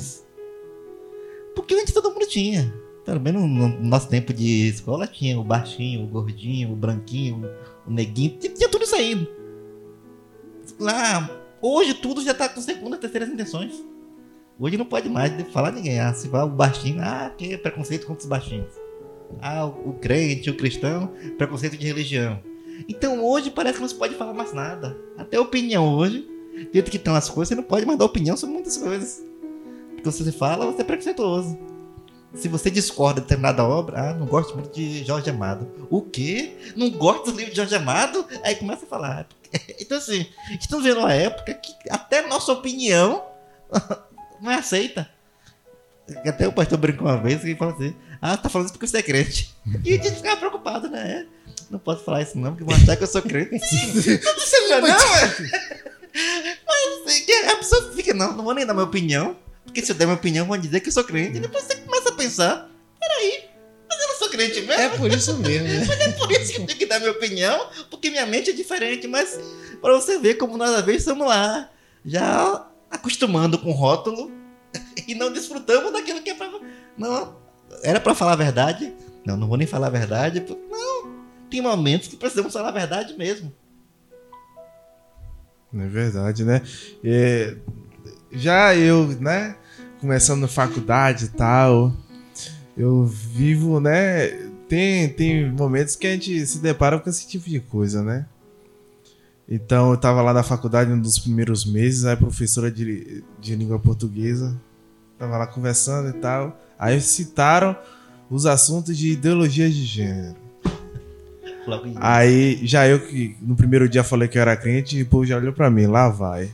Porque antes todo mundo tinha. Pelo menos no nosso tempo de escola tinha o baixinho, o gordinho, o branquinho, o neguinho, tinha, tudo isso aí. Lá, hoje tudo já tá com segunda, terceiras intenções. Hoje não pode mais falar ninguém. Ah, se vai o baixinho, ah, que é preconceito contra os baixinhos. Ah, o, crente, o cristão, preconceito de religião. Então hoje parece que não se pode falar mais nada. Até opinião hoje, dentro que estão as coisas, você não pode mandar opinião sobre muitas coisas. Porque se você fala, você é preconceituoso. Se você discorda de determinada obra, ah, não gosto muito de Jorge Amado. O quê? Não gosto do livro de Jorge Amado? Aí começa a falar. (laughs) Então, assim, estamos vendo uma época que até nossa opinião (laughs) não é aceita. Até o pastor brincou uma vez e falou assim: Ah, tá falando isso porque você é crente. (laughs) E a gente ficava preocupado, né? Não posso falar isso não, porque vão achar que eu sou crente. (laughs) Você não, não é? Mas (laughs) assim, a pessoa fica, não, não vou nem dar minha opinião. Porque se eu der minha opinião, vão dizer que eu sou crente. E depois você começa a pensar: peraí, mas eu não sou crente mesmo? É por isso mesmo, né? Mas é por isso que eu tenho que dar minha opinião, porque minha mente é diferente. Mas para você ver como nós às vezes estamos lá, já acostumando com rótulo (laughs) e não desfrutamos daquilo que é pra. Não, era para falar a verdade. Não, não vou nem falar a verdade. Não, tem momentos que precisamos falar a verdade mesmo. É verdade, né? É, já eu, né, começando faculdade e tal, eu vivo, né? Tem, tem momentos que a gente se depara com esse tipo de coisa, né? Então eu tava lá na faculdade um dos primeiros meses, aí a professora de, de língua portuguesa tava lá conversando e tal. Aí citaram os assuntos de ideologias de gênero. Aí já eu que no primeiro dia falei que eu era crente, e o povo já olhou pra mim, lá vai.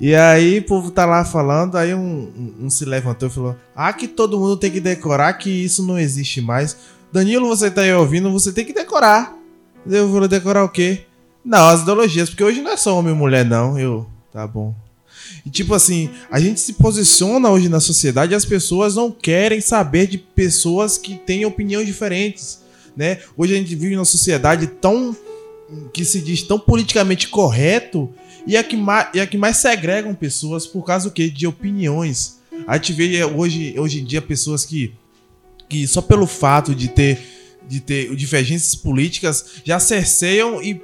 E aí o povo tá lá falando, aí um, um- um se levantou e falou: Ah, que todo mundo tem que decorar, que isso não existe mais. Danilo, você tá aí ouvindo, você tem que decorar. Eu vou decorar o quê? Não, as ideologias, porque hoje não é só homem e mulher, não. Eu, tá bom. E tipo assim, a gente se posiciona hoje na sociedade e as pessoas não querem saber de pessoas que têm opiniões diferentes, né? Hoje a gente vive numa sociedade tão que se diz tão politicamente correto e a que mais, a que mais segregam pessoas por causa do quê? De opiniões. A gente vê hoje, hoje em dia pessoas que, que só pelo fato de ter, de ter divergências políticas já cerceiam e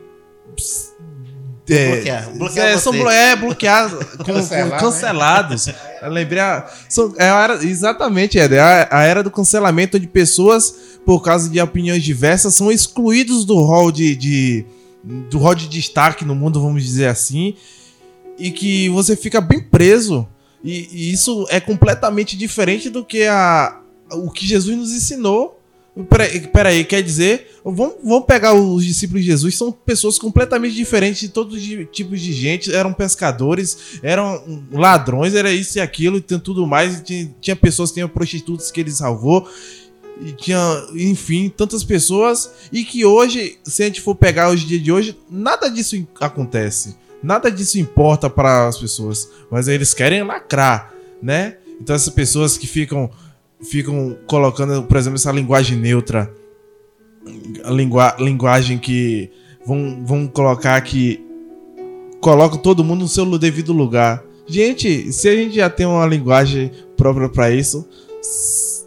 é, Bloquear, bloquear é, são é, bloqueados, com- com- Cancelar, né? cancelados. Eu lembrei, a, são- é a era, exatamente, é a, a era do cancelamento onde pessoas, por causa de opiniões diversas, são excluídos do rol de, de- do rol de destaque no mundo, vamos dizer assim, e que você fica bem preso. E, e isso é completamente diferente do que a, o que Jesus nos ensinou. Peraí, quer dizer, vamos, vamos pegar os discípulos de Jesus, são pessoas completamente diferentes de todos os tipos de gente, eram pescadores, eram ladrões, era isso e aquilo, e tudo mais, tinha, tinha pessoas, tinha prostitutas que ele salvou, e tinha, enfim, tantas pessoas, e que hoje, se a gente for pegar os dias de hoje, nada disso acontece, nada disso importa para as pessoas, mas eles querem lacrar, né? Então essas pessoas que ficam ficam colocando, por exemplo, essa linguagem neutra, linguagem que vão, vão colocar que coloca todo mundo no seu devido lugar. Gente, se a gente já tem uma linguagem própria para isso,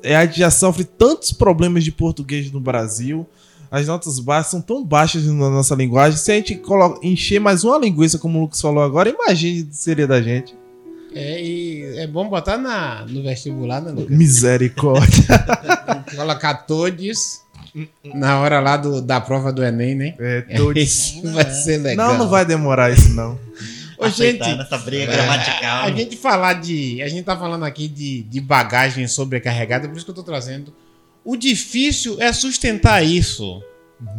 é, a gente já sofre tantos problemas de português no Brasil. As notas baixas são tão baixas na nossa linguagem. Se a gente coloca, encher mais uma linguiça, como o Lucas falou agora, imagine seria da gente. É, e é bom botar na, no vestibular, né, Lucas? Misericórdia. (laughs) Colocar todos na hora lá do, da prova do Enem, né? É, (laughs) todos. Vai ser legal. Não, não vai demorar isso, não. Ô, gente, nessa briga é, gramatical. a gente falar de. A gente tá falando aqui de, de bagagem sobrecarregada, por isso que eu tô trazendo. O difícil é sustentar isso.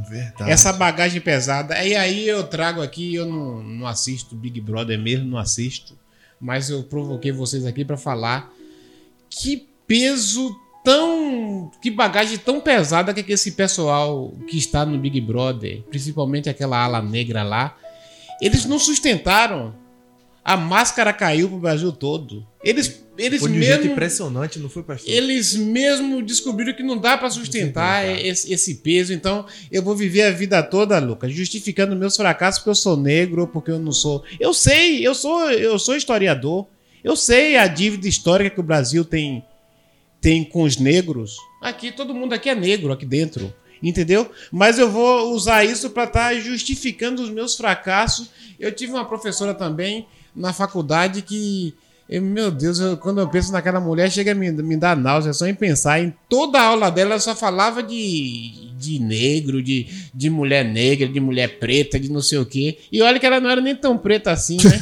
Verdade. Essa bagagem pesada. E aí eu trago aqui, eu não, não assisto Big Brother mesmo, não assisto. Mas eu provoquei vocês aqui pra falar que peso tão. Que bagagem tão pesada que esse pessoal que está no Big Brother, principalmente aquela ala negra lá, eles não sustentaram. A máscara caiu pro Brasil todo. Eles, eles Foi de um jeito mesmo, impressionante, não foi, pastor? eles mesmo descobriram que não dá pra sustentar esse, esse peso. Então, eu vou viver a vida toda, Lucas, justificando meus fracassos porque eu sou negro ou porque eu não sou. Eu sei, eu sou, eu sou historiador. Eu sei a dívida histórica que o Brasil tem tem com os negros. Aqui todo mundo aqui é negro aqui dentro, entendeu? Mas eu vou usar isso para estar justificando os meus fracassos. Eu tive uma professora também na faculdade que meu Deus, eu- quando eu penso naquela mulher, chega a me, me dar náusea só em pensar. Em toda a aula dela, ela só falava de, de negro, de, de mulher negra, de mulher preta, de não sei o quê. E olha que ela não era nem tão preta assim, né?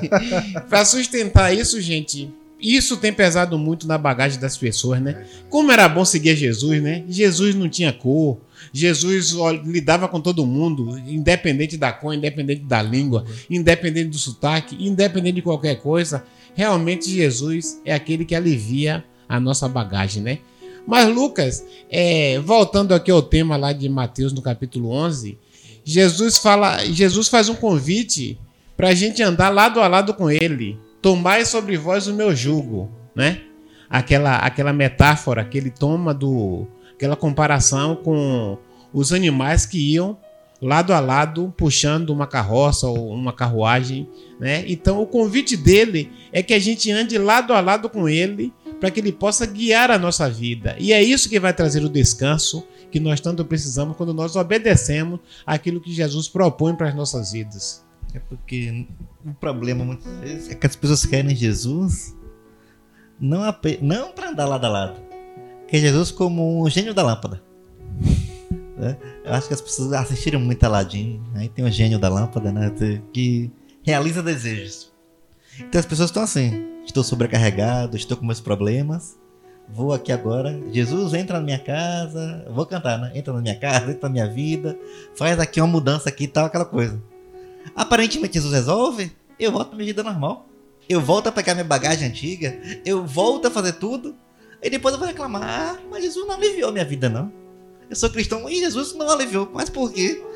(laughs) Pra sustentar isso, gente, isso tem pesado muito na bagagem das pessoas, né? Como era bom seguir Jesus, né? Jesus não tinha cor. Jesus lidava com todo mundo, independente da cor, independente da língua, independente do sotaque, independente de qualquer coisa. Realmente Jesus é aquele que alivia a nossa bagagem, né? Mas Lucas, é, voltando aqui ao tema lá de Mateus no capítulo 11, Jesus fala, Jesus faz um convite para a gente andar lado a lado com Ele. Tomai sobre vós o meu jugo, né? Aquela, aquela metáfora que ele toma do, aquela comparação com os animais que iam lado a lado puxando uma carroça ou uma carruagem, né? Então o convite dele é que a gente ande lado a lado com ele para que ele possa guiar a nossa vida. E é isso que vai trazer o descanso que nós tanto precisamos quando nós obedecemos aquilo que Jesus propõe para as nossas vidas. É porque o problema muitas vezes é que as pessoas querem Jesus não, não para andar lado a lado. Quer Jesus como um gênio da lâmpada. Né? Eu acho que as pessoas assistiram muito Aladdin. Aí tem o gênio da lâmpada, né? Que realiza desejos. Então as pessoas estão assim: estou sobrecarregado, estou com meus problemas. Vou aqui agora. Jesus entra na minha casa. Vou cantar, né? Entra na minha casa, entra na minha vida. Faz aqui uma mudança aqui e tal, aquela coisa. Aparentemente Jesus resolve, eu volto à minha vida normal. Eu volto a pegar minha bagagem antiga, eu volto a fazer tudo, e depois eu vou reclamar, ah, mas Jesus não aliviou minha vida não. Eu sou cristão e Jesus não aliviou, mas por quê? (laughs)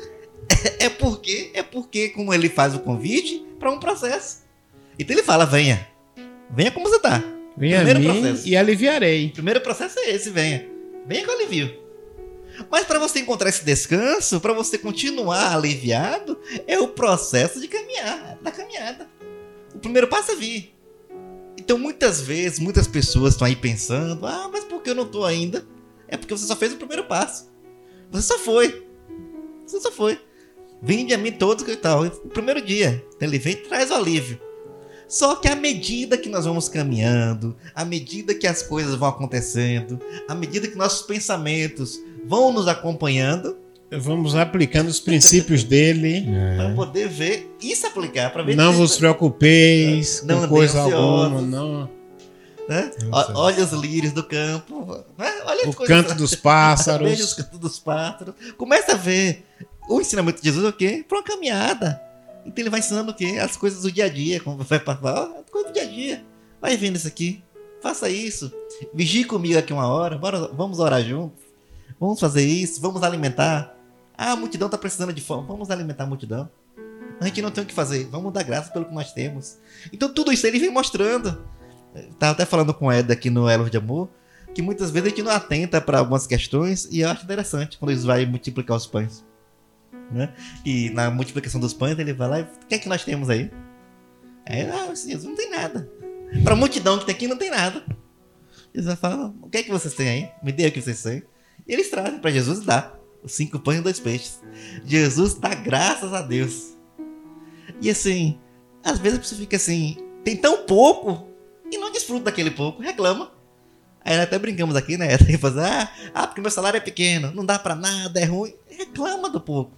É porque, é porque como ele faz o convite para um processo. Então ele fala, venha, venha como você tá. Venha Primeiro processo. e aliviarei. Primeiro processo é esse, venha. Venha com alivio. Mas para você encontrar esse descanso, para você continuar aliviado, é o processo de caminhar, da caminhada. O primeiro passo é vir. Então muitas vezes, muitas pessoas estão aí pensando: "Ah, mas por que eu não tô ainda?" É porque você só fez o primeiro passo. Você só foi. Você só foi. Vinde a mim todos que tal. O primeiro dia, ele vem e traz o alívio. Só que à medida que nós vamos caminhando, à medida que as coisas vão acontecendo, à medida que nossos pensamentos vão nos acompanhando, Vamos aplicando os princípios dele. para poder ver e se aplicar, para ver Não se- vos preocupeis Não com coisa alguma. Não. né? Olha os lírios do campo, né? olha O as coisas- canto dos pássaros. (laughs) Veja os cantos dos pássaros. Começa a ver. O ensinamento de Jesus é o quê? Para uma caminhada. Então ele vai ensinando o quê? As coisas do dia a dia. Como vai passar? As coisas do dia a dia. Vai vendo isso aqui. Faça isso. Vigie comigo aqui uma hora. Bora, vamos orar juntos. Vamos fazer isso. Vamos alimentar. Ah, a multidão está precisando de fome. Vamos alimentar a multidão. A gente não tem o que fazer. Vamos dar graça pelo que nós temos. Então tudo isso ele vem mostrando. Eu Tava até falando com o Ed aqui no Elo de Amor que muitas vezes a gente não atenta para algumas questões e eu acho interessante quando eles vai multiplicar os pães. Né? E na multiplicação dos pães ele vai lá e o que é que nós temos aí? Aí, ah, Jesus, não tem nada. Para a multidão que tem aqui não tem nada. Eles vai falar, o que é que vocês têm aí? Me dê o que vocês têm. E eles trazem para Jesus e dá. Cinco pães e dois peixes. Jesus dá graças a Deus. E assim, às vezes pessoa fica assim, tem tão pouco e não desfruta daquele pouco, reclama. Aí até brincamos aqui, né? (laughs) Que fazer, ah, ah, porque meu salário é pequeno, não dá pra nada, é ruim. Reclama do pouco.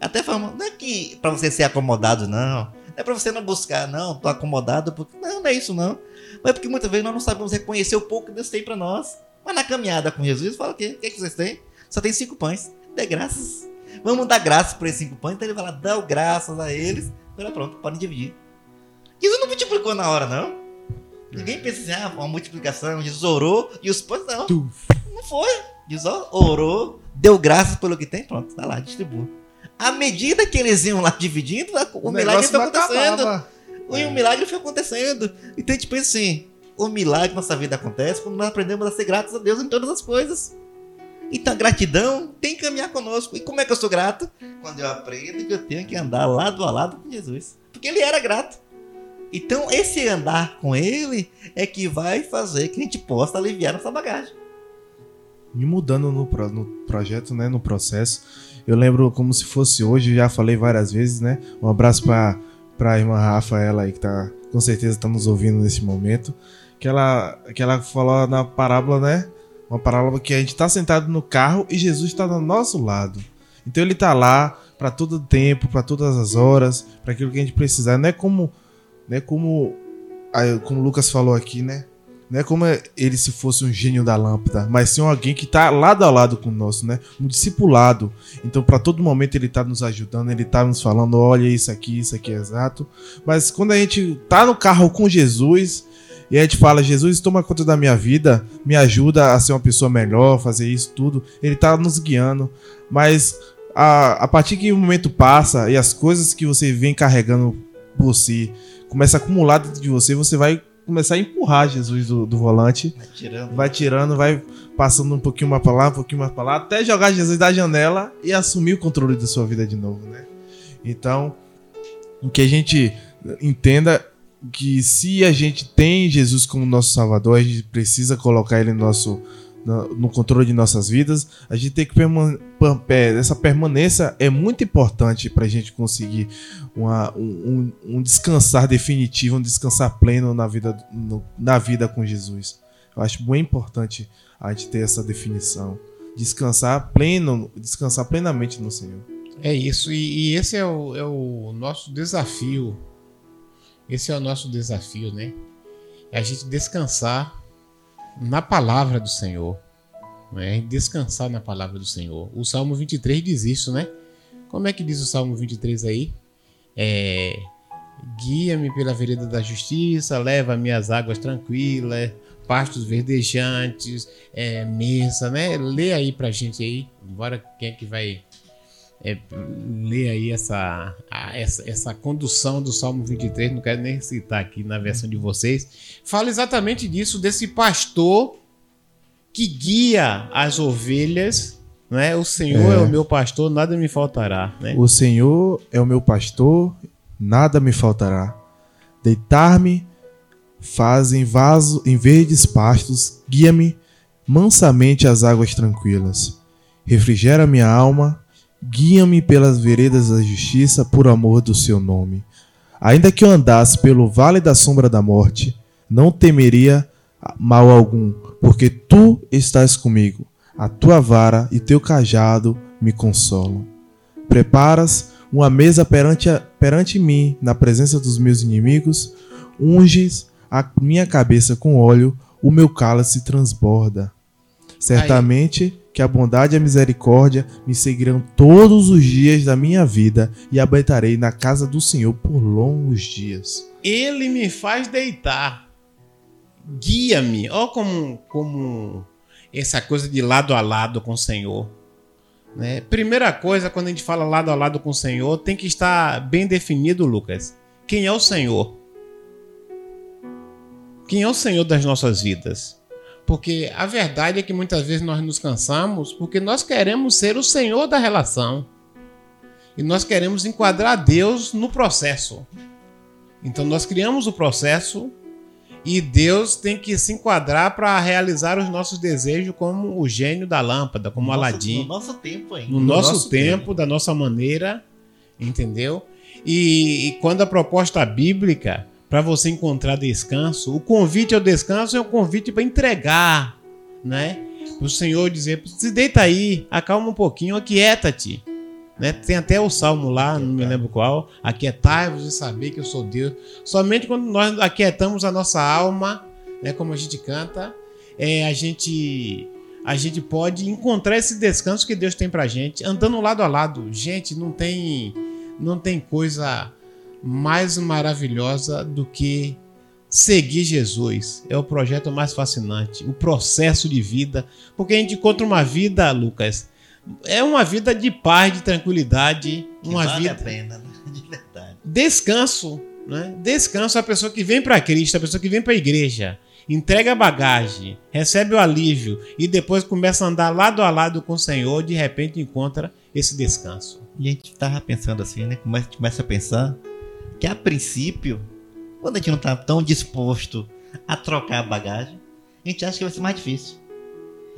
Até falamos, não é que pra você ser acomodado, não. Não é pra você não buscar, não, tô acomodado, porque. Não, não é isso, não. Mas é porque muitas vezes nós não sabemos reconhecer o pouco que Deus tem pra nós. Mas na caminhada com Jesus, fala o quê? O que, é que vocês têm? Só tem cinco pães. Dê graças. Vamos dar graças por esses cinco pães. Então ele vai lá, dá o graças a eles. Agora pronto, podem dividir. Jesus não multiplicou na hora, não. Ninguém pensa assim, ah, uma multiplicação, Jesus orou e os pães não. Não foi. Jesus orou, deu graças pelo que tem, pronto, tá lá, distribua. À medida que eles iam lá dividindo, o, milagre negócio foi acontecendo. acabava. E o milagre foi acontecendo. Então a gente pensa assim: o milagre na nossa vida acontece quando nós aprendemos a ser gratos a Deus em todas as coisas. Então a gratidão tem que caminhar conosco. E como é que eu sou grato? Quando eu aprendo que eu tenho que andar lado a lado com Jesus. Porque ele era grato. Então esse andar com ele é que vai fazer que a gente possa aliviar nossa bagagem. E mudando no, pro- no projeto, né, no processo, eu lembro como se fosse hoje, já falei várias vezes, né? Um abraço para para irmã Rafaela aí que tá com certeza tá nos ouvindo nesse momento, que ela que ela falou na parábola, né? Uma parábola que a gente tá sentado no carro e Jesus está do nosso lado. Então ele tá lá para todo tempo, para todas as horas, para aquilo que a gente precisar. Não é como, não é como, como o Lucas falou aqui, né? Não é como ele se fosse um gênio da lâmpada, mas sim alguém que tá lado a lado com o nosso, né? Um discipulado. Então, para todo momento ele tá nos ajudando, ele tá nos falando, olha isso aqui, isso aqui é exato. Mas quando a gente tá no carro com Jesus e a gente fala, Jesus, toma conta da minha vida, me ajuda a ser uma pessoa melhor, fazer isso tudo, ele tá nos guiando. Mas a, a partir que o momento passa e as coisas que você vem carregando por si começa a acumular dentro de você, você vai começar a empurrar Jesus do, do volante, Vai tirando. vai tirando, vai passando um pouquinho mais pra lá, um pouquinho mais pra lá, até jogar Jesus da janela e assumir o controle da sua vida de novo, né? Então, o que a gente entenda que se a gente tem Jesus como nosso Salvador, a gente precisa colocar ele no nosso no, controle de nossas vidas, a gente tem que perman per- per- essa permanência é muito importante para a gente conseguir uma- um, um- descansar definitivo, um descansar pleno na vida, no- na vida com Jesus. Eu acho bem importante a gente ter essa definição. Descansar pleno, descansar plenamente no Senhor. É isso, e, e esse é o, é o nosso desafio. Esse é o nosso desafio, né? É a gente descansar na palavra do Senhor. Né? Descansar na palavra do Senhor. O Salmo 23 diz isso, né? Como é que diz o Salmo 23 aí? É. Guia-me pela vereda da justiça, leva-me às águas tranquilas, pastos verdejantes, é, mesa, né? Lê aí pra gente aí. Bora, quem é que vai é, ler aí essa, a- essa, essa condução do Salmo 23, não quero nem citar aqui na versão de vocês, fala exatamente disso, desse pastor que guia as ovelhas, né? O Senhor é, É. o meu pastor, nada me faltará, né? O Senhor é o meu pastor, nada me faltará. Deitar-me faz em vaso em verdes pastos, guia-me mansamente às águas tranquilas. Refrigera minha alma, guia-me pelas veredas da justiça por amor do seu nome. Ainda que eu andasse pelo vale da sombra da morte, não temeria mal algum, porque tu estás comigo. A tua vara e teu cajado me consolam. Preparas uma mesa perante, perante mim, na presença dos meus inimigos, unges a minha cabeça com óleo, o meu cálice transborda. Certamente que a bondade e a misericórdia me seguirão todos os dias da minha vida e habitarei na casa do Senhor por longos dias. Ele me faz deitar. Guia-me. Ó como, como essa coisa de lado a lado com o Senhor. Né? Primeira coisa, quando a gente fala lado a lado com o Senhor, tem que estar bem definido, Lucas. Quem é o Senhor? Quem é o Senhor das nossas vidas? Porque a verdade é que muitas vezes nós nos cansamos porque nós queremos ser o Senhor da relação. E nós queremos enquadrar Deus no processo. Então nós criamos o processo e Deus tem que se enquadrar para realizar os nossos desejos como o gênio da lâmpada, como Aladim No nosso tempo ainda. no, No nosso, nosso tempo, da nossa maneira, entendeu? E, e quando a proposta bíblica, para você encontrar descanso, o convite ao descanso é um convite para entregar, né? O Senhor dizer, se deita aí, acalma um pouquinho, aquieta-te. Né? Tem até o salmo lá, não me lembro qual, aquietai-vos e saber que eu sou Deus. Somente quando nós aquietamos a nossa alma, né, como a gente canta, é, a gente a gente pode encontrar esse descanso que Deus tem pra gente, andando lado a lado. Gente, não tem não tem coisa mais maravilhosa do que seguir Jesus. É o projeto mais fascinante, o processo de vida, porque a gente encontra uma vida, Lucas, é uma vida de paz, de tranquilidade, Que uma vale vida a pena, né? (laughs) de verdade. descanso, Né? Descanso é a pessoa que vem para Cristo, a pessoa que vem para a igreja, entrega a bagagem, recebe o alívio e depois começa a andar lado a lado com o Senhor, de repente encontra esse descanso. E a gente tava pensando assim, né? Começa, começa a pensar que a princípio, quando a gente não tá tão disposto a trocar a bagagem, a gente acha que vai ser mais difícil.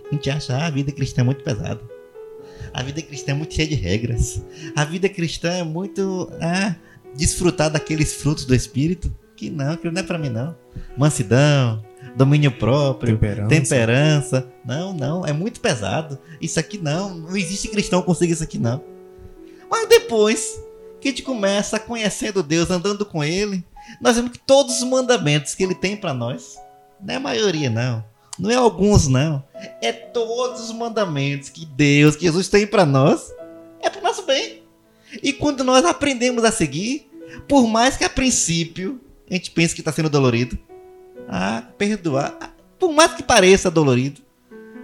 A gente acha ah, a vida cristã é muito pesada. A vida cristã é muito cheia de regras. A vida cristã é muito ah, desfrutar daqueles frutos do Espírito. Que não, aquilo não é pra mim não. Mansidão, domínio próprio, Temperança. temperança. Não, não, é muito pesado. Isso aqui não, não existe cristão que consiga isso aqui não. Mas depois que a gente começa conhecendo Deus, andando com Ele, nós vemos que todos os mandamentos que Ele tem para nós, não é a maioria não, não é alguns não, é todos os mandamentos que Deus, que Jesus tem para nós, é para o nosso bem. E quando nós aprendemos a seguir, por mais que a princípio a gente pense que está sendo dolorido, ah, perdoar, por mais que pareça dolorido,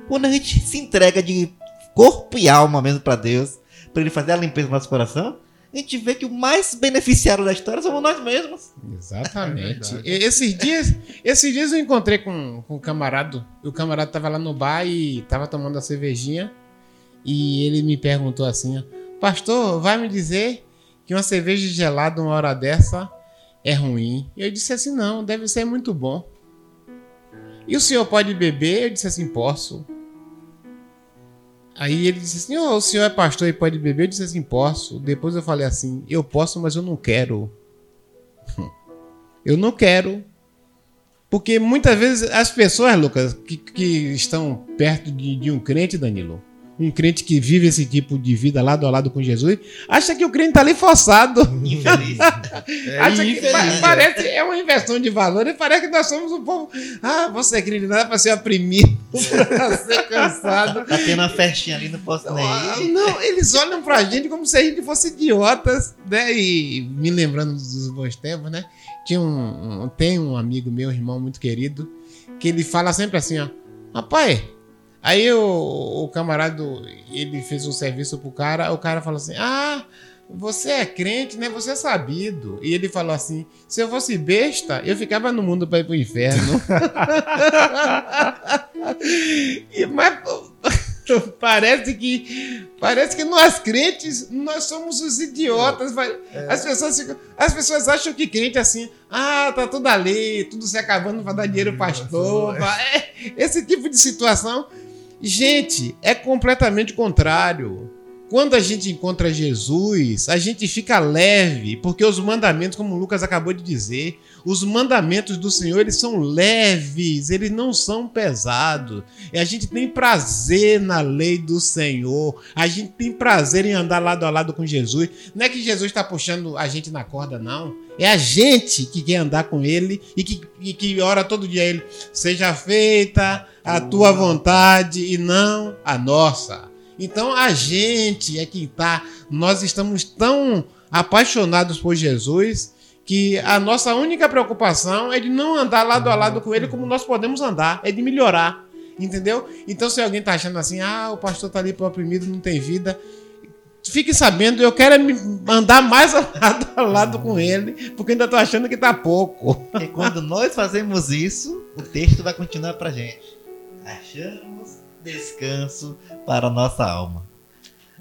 quando a gente se entrega de corpo e alma mesmo para Deus, para Ele fazer a limpeza do nosso coração, a gente vê que o mais beneficiário da história somos nós mesmos. Exatamente. É. E- esses dias, esses dias eu encontrei com, com um camarada. E o camarada tava lá no bar e tava tomando a cervejinha. E ele me perguntou assim: ó, Pastor, vai me dizer que uma cerveja gelada uma hora dessa é ruim? E eu disse assim: Não, deve ser muito bom. E o senhor pode beber? Eu disse assim: Posso. Aí ele disse assim: "Ô, o senhor é pastor e pode beber? Eu disse assim: Posso. Depois eu falei assim: Eu posso, mas eu não quero. (laughs) Eu não quero. Porque muitas vezes as pessoas, Lucas, que, que estão perto de, de um crente, Danilo, um crente que vive esse tipo de vida lado a lado com Jesus, acha que o crente tá ali forçado. Infeliz. É, (laughs) acha que infeliz, pa- é. parece é uma inversão de valor e parece que nós somos um povo. Ah, você é crente, não é para ser oprimido, (laughs) para ser cansado. Tá tendo uma festinha ali, não posso nem ir. Não, eles olham pra gente como se a gente fosse idiotas, né? E me lembrando dos bons tempos, né? Tinha um, um- tem um amigo meu, irmão muito querido, que ele fala sempre assim, ó. Rapaz, aí o, o camarada, ele fez um serviço pro cara, o cara falou assim, ah, você é crente, né? Você é sabido. E ele falou assim, se eu fosse besta, eu ficava no mundo pra ir pro inferno. (laughs) E, mas (laughs) parece que parece que nós crentes nós somos os idiotas. vai- As pessoas ficam- as pessoas acham que crente é assim, ah, tá tudo ali, tudo se acabando para dar dinheiro pro pastor. é, esse tipo de situação, gente, é completamente contrário. Quando a gente encontra Jesus, a gente fica leve, porque os mandamentos, como Lucas acabou de dizer, os mandamentos do Senhor, eles são leves, eles não são pesados. E a gente tem prazer na lei do Senhor. A gente tem prazer em andar lado a lado com Jesus. Não é que Jesus está puxando a gente na corda, não. É a gente que quer andar com Ele e que, e que ora todo dia a Ele. Seja feita a tua vontade e não a nossa. Então a gente é quem tá. Nós estamos tão apaixonados por Jesus que a nossa única preocupação é de não andar lado a lado com ele como nós podemos andar, é de melhorar. Entendeu? Então, se alguém tá achando assim, ah, o pastor tá ali pro oprimido, não tem vida. Fique sabendo, eu quero é andar mais (laughs) lado a lado com ele, porque ainda tô achando que tá pouco. Porque quando nós fazemos isso, o texto vai continuar pra gente. Achamos descanso para a nossa alma.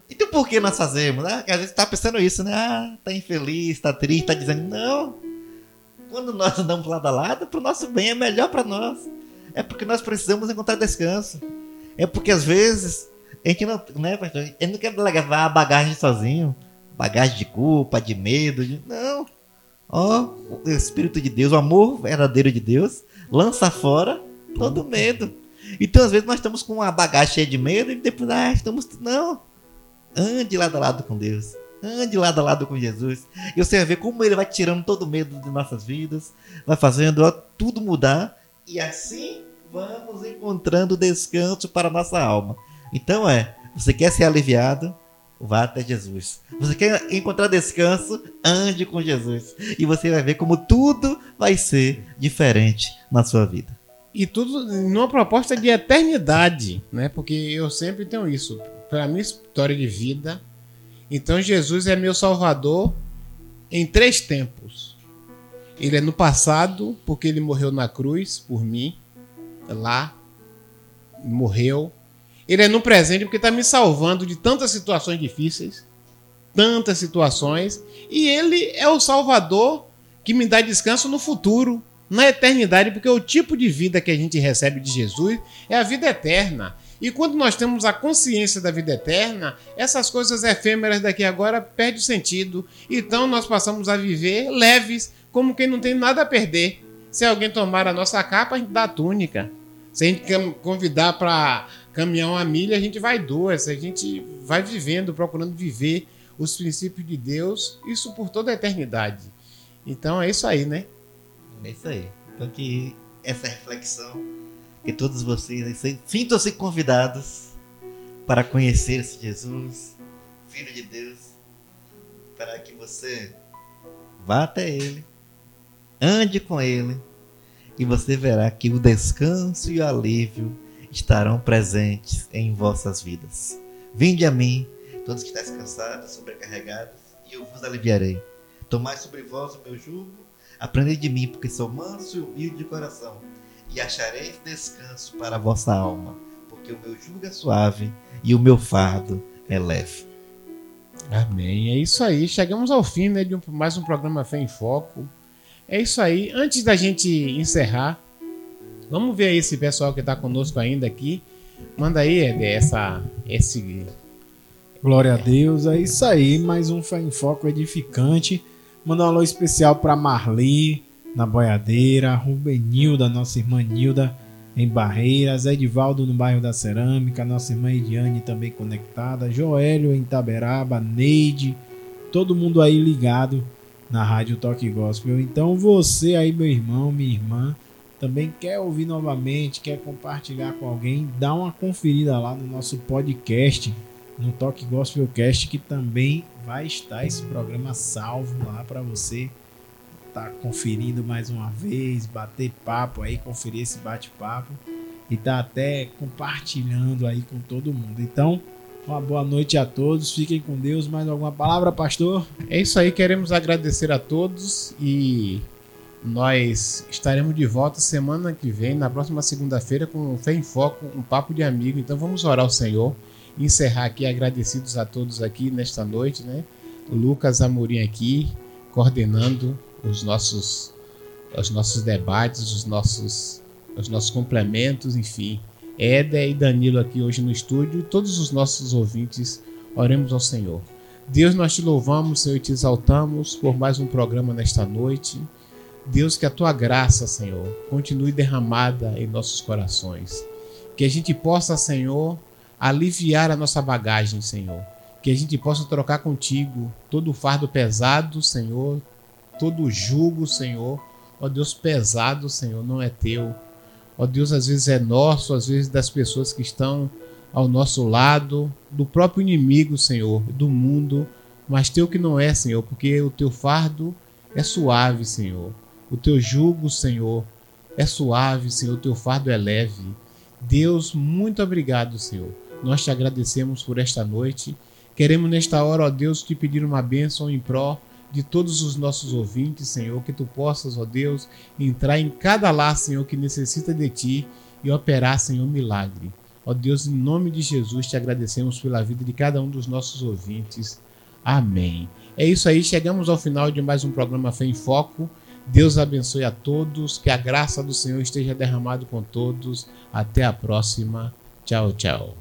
Então por que nós fazemos? Ah, que às vezes tá pensando isso, né? Ah, tá infeliz, tá triste, tá dizendo, não. Quando nós andamos lado a lado, pro nosso bem é melhor para nós. É porque nós precisamos encontrar descanso. É porque às vezes a gente não, né, pastor? A gente não quer levar a bagagem sozinho. Bagagem de culpa, de medo, de... não. Ó, o Espírito de Deus, o amor verdadeiro de Deus, lança fora todo medo. Então, às vezes, nós estamos com uma bagagem cheia de medo e depois, ah, estamos. Não. Ande lado a lado com Deus. Ande lado a lado com Jesus. E você vai ver como ele vai tirando todo o medo de nossas vidas, vai fazendo ó, tudo mudar. E assim vamos encontrando descanso para a nossa alma. Então é, você quer ser aliviado? Vá até Jesus. Você quer encontrar descanso? Ande com Jesus. E você vai ver como tudo vai ser diferente na sua vida. E tudo numa proposta de eternidade, né? Porque eu sempre tenho isso. Para minha história de vida, então Jesus é meu salvador em três tempos. Ele é no passado, porque ele morreu na cruz por mim, lá, morreu. Ele é no presente, porque está me salvando de tantas situações difíceis, tantas situações. E ele é o Salvador que me dá descanso no futuro, na eternidade, porque o tipo de vida que a gente recebe de Jesus é a vida eterna. E quando nós temos a consciência da vida eterna, essas coisas efêmeras daqui agora perdem sentido. Então nós passamos a viver leves, como quem não tem nada a perder. Se alguém tomar a nossa capa, a gente dá a túnica. Se a gente convidar para caminhar uma milha, a gente vai duas. A gente vai vivendo, procurando viver os princípios de Deus, isso por toda a eternidade. Então é isso aí, né? É isso aí. Então que essa reflexão que todos vocês sintam-se convidados para conhecer esse Jesus, Filho de Deus, para que você vá até Ele, ande com Ele, e você verá que o descanso e o alívio estarão presentes em vossas vidas. Vinde a mim, todos que estáis cansados, sobrecarregados, e eu vos aliviarei. Tomai sobre vós o meu jugo, aprendei de mim, porque sou manso e humilde de coração e achareis descanso para a vossa alma, porque o meu jugo é suave e o meu fardo é leve. Amém. É isso aí. Chegamos ao fim né, de um, mais um programa Fé em Foco. É isso aí. Antes da gente encerrar, vamos ver aí esse pessoal que está conosco ainda aqui. Manda aí, essa, esse. Glória a Deus. É isso aí. Mais um Fé em Foco edificante. Manda um alô especial para Marli, na Boiadeira, Rubenilda, nossa irmã Nilda em Barreiras, Edivaldo no bairro da Cerâmica, nossa irmã Ediane também conectada, Joélio em Taberaba, Neide, todo mundo aí ligado na Rádio Toque Gospel. Então você aí, meu irmão, minha irmã, também quer ouvir novamente, quer compartilhar com alguém, dá uma conferida lá no nosso podcast, no Toque Gospel Cast, que também vai estar esse programa salvo lá para você tá conferindo mais uma vez, bater papo aí, conferir esse bate-papo e tá até compartilhando aí com todo mundo. Então, uma boa noite a todos, fiquem com Deus. Mais alguma palavra, pastor? É isso aí, queremos agradecer a todos e nós estaremos de volta semana que vem, na próxima segunda-feira, com Fé em Foco, um papo de amigo. Então vamos orar ao Senhor, encerrar aqui agradecidos a todos aqui nesta noite, né? Lucas Amorim aqui, coordenando os nossos, os nossos debates, os nossos, os nossos complementos, enfim. Éder e Danilo aqui hoje no estúdio e todos os nossos ouvintes, oremos ao Senhor. Deus, nós te louvamos, Senhor, e te exaltamos por mais um programa nesta noite. Deus, que a tua graça, Senhor, continue derramada em nossos corações. Que a gente possa, Senhor, aliviar a nossa bagagem, Senhor. Que a gente possa trocar contigo todo o fardo pesado, Senhor, todo o jugo, Senhor. Ó Deus, pesado, Senhor, não é teu. Ó Deus, às vezes é nosso, às vezes das pessoas que estão ao nosso lado, do próprio inimigo, Senhor, do mundo, mas teu que não é, Senhor, porque o teu fardo é suave, Senhor. O teu jugo, Senhor, é suave, Senhor, o teu fardo é leve. Deus, muito obrigado, Senhor. Nós te agradecemos por esta noite. Queremos nesta hora, ó Deus, te pedir uma bênção em pró de todos os nossos ouvintes, Senhor, que tu possas, ó Deus, entrar em cada lar, Senhor, que necessita de ti e operar, Senhor, milagre. Ó Deus, em nome de Jesus, te agradecemos pela vida de cada um dos nossos ouvintes. Amém. É isso aí, chegamos ao final de mais um programa Fé em Foco. Deus abençoe a todos, que a graça do Senhor esteja derramado com todos. Até a próxima. Tchau, tchau.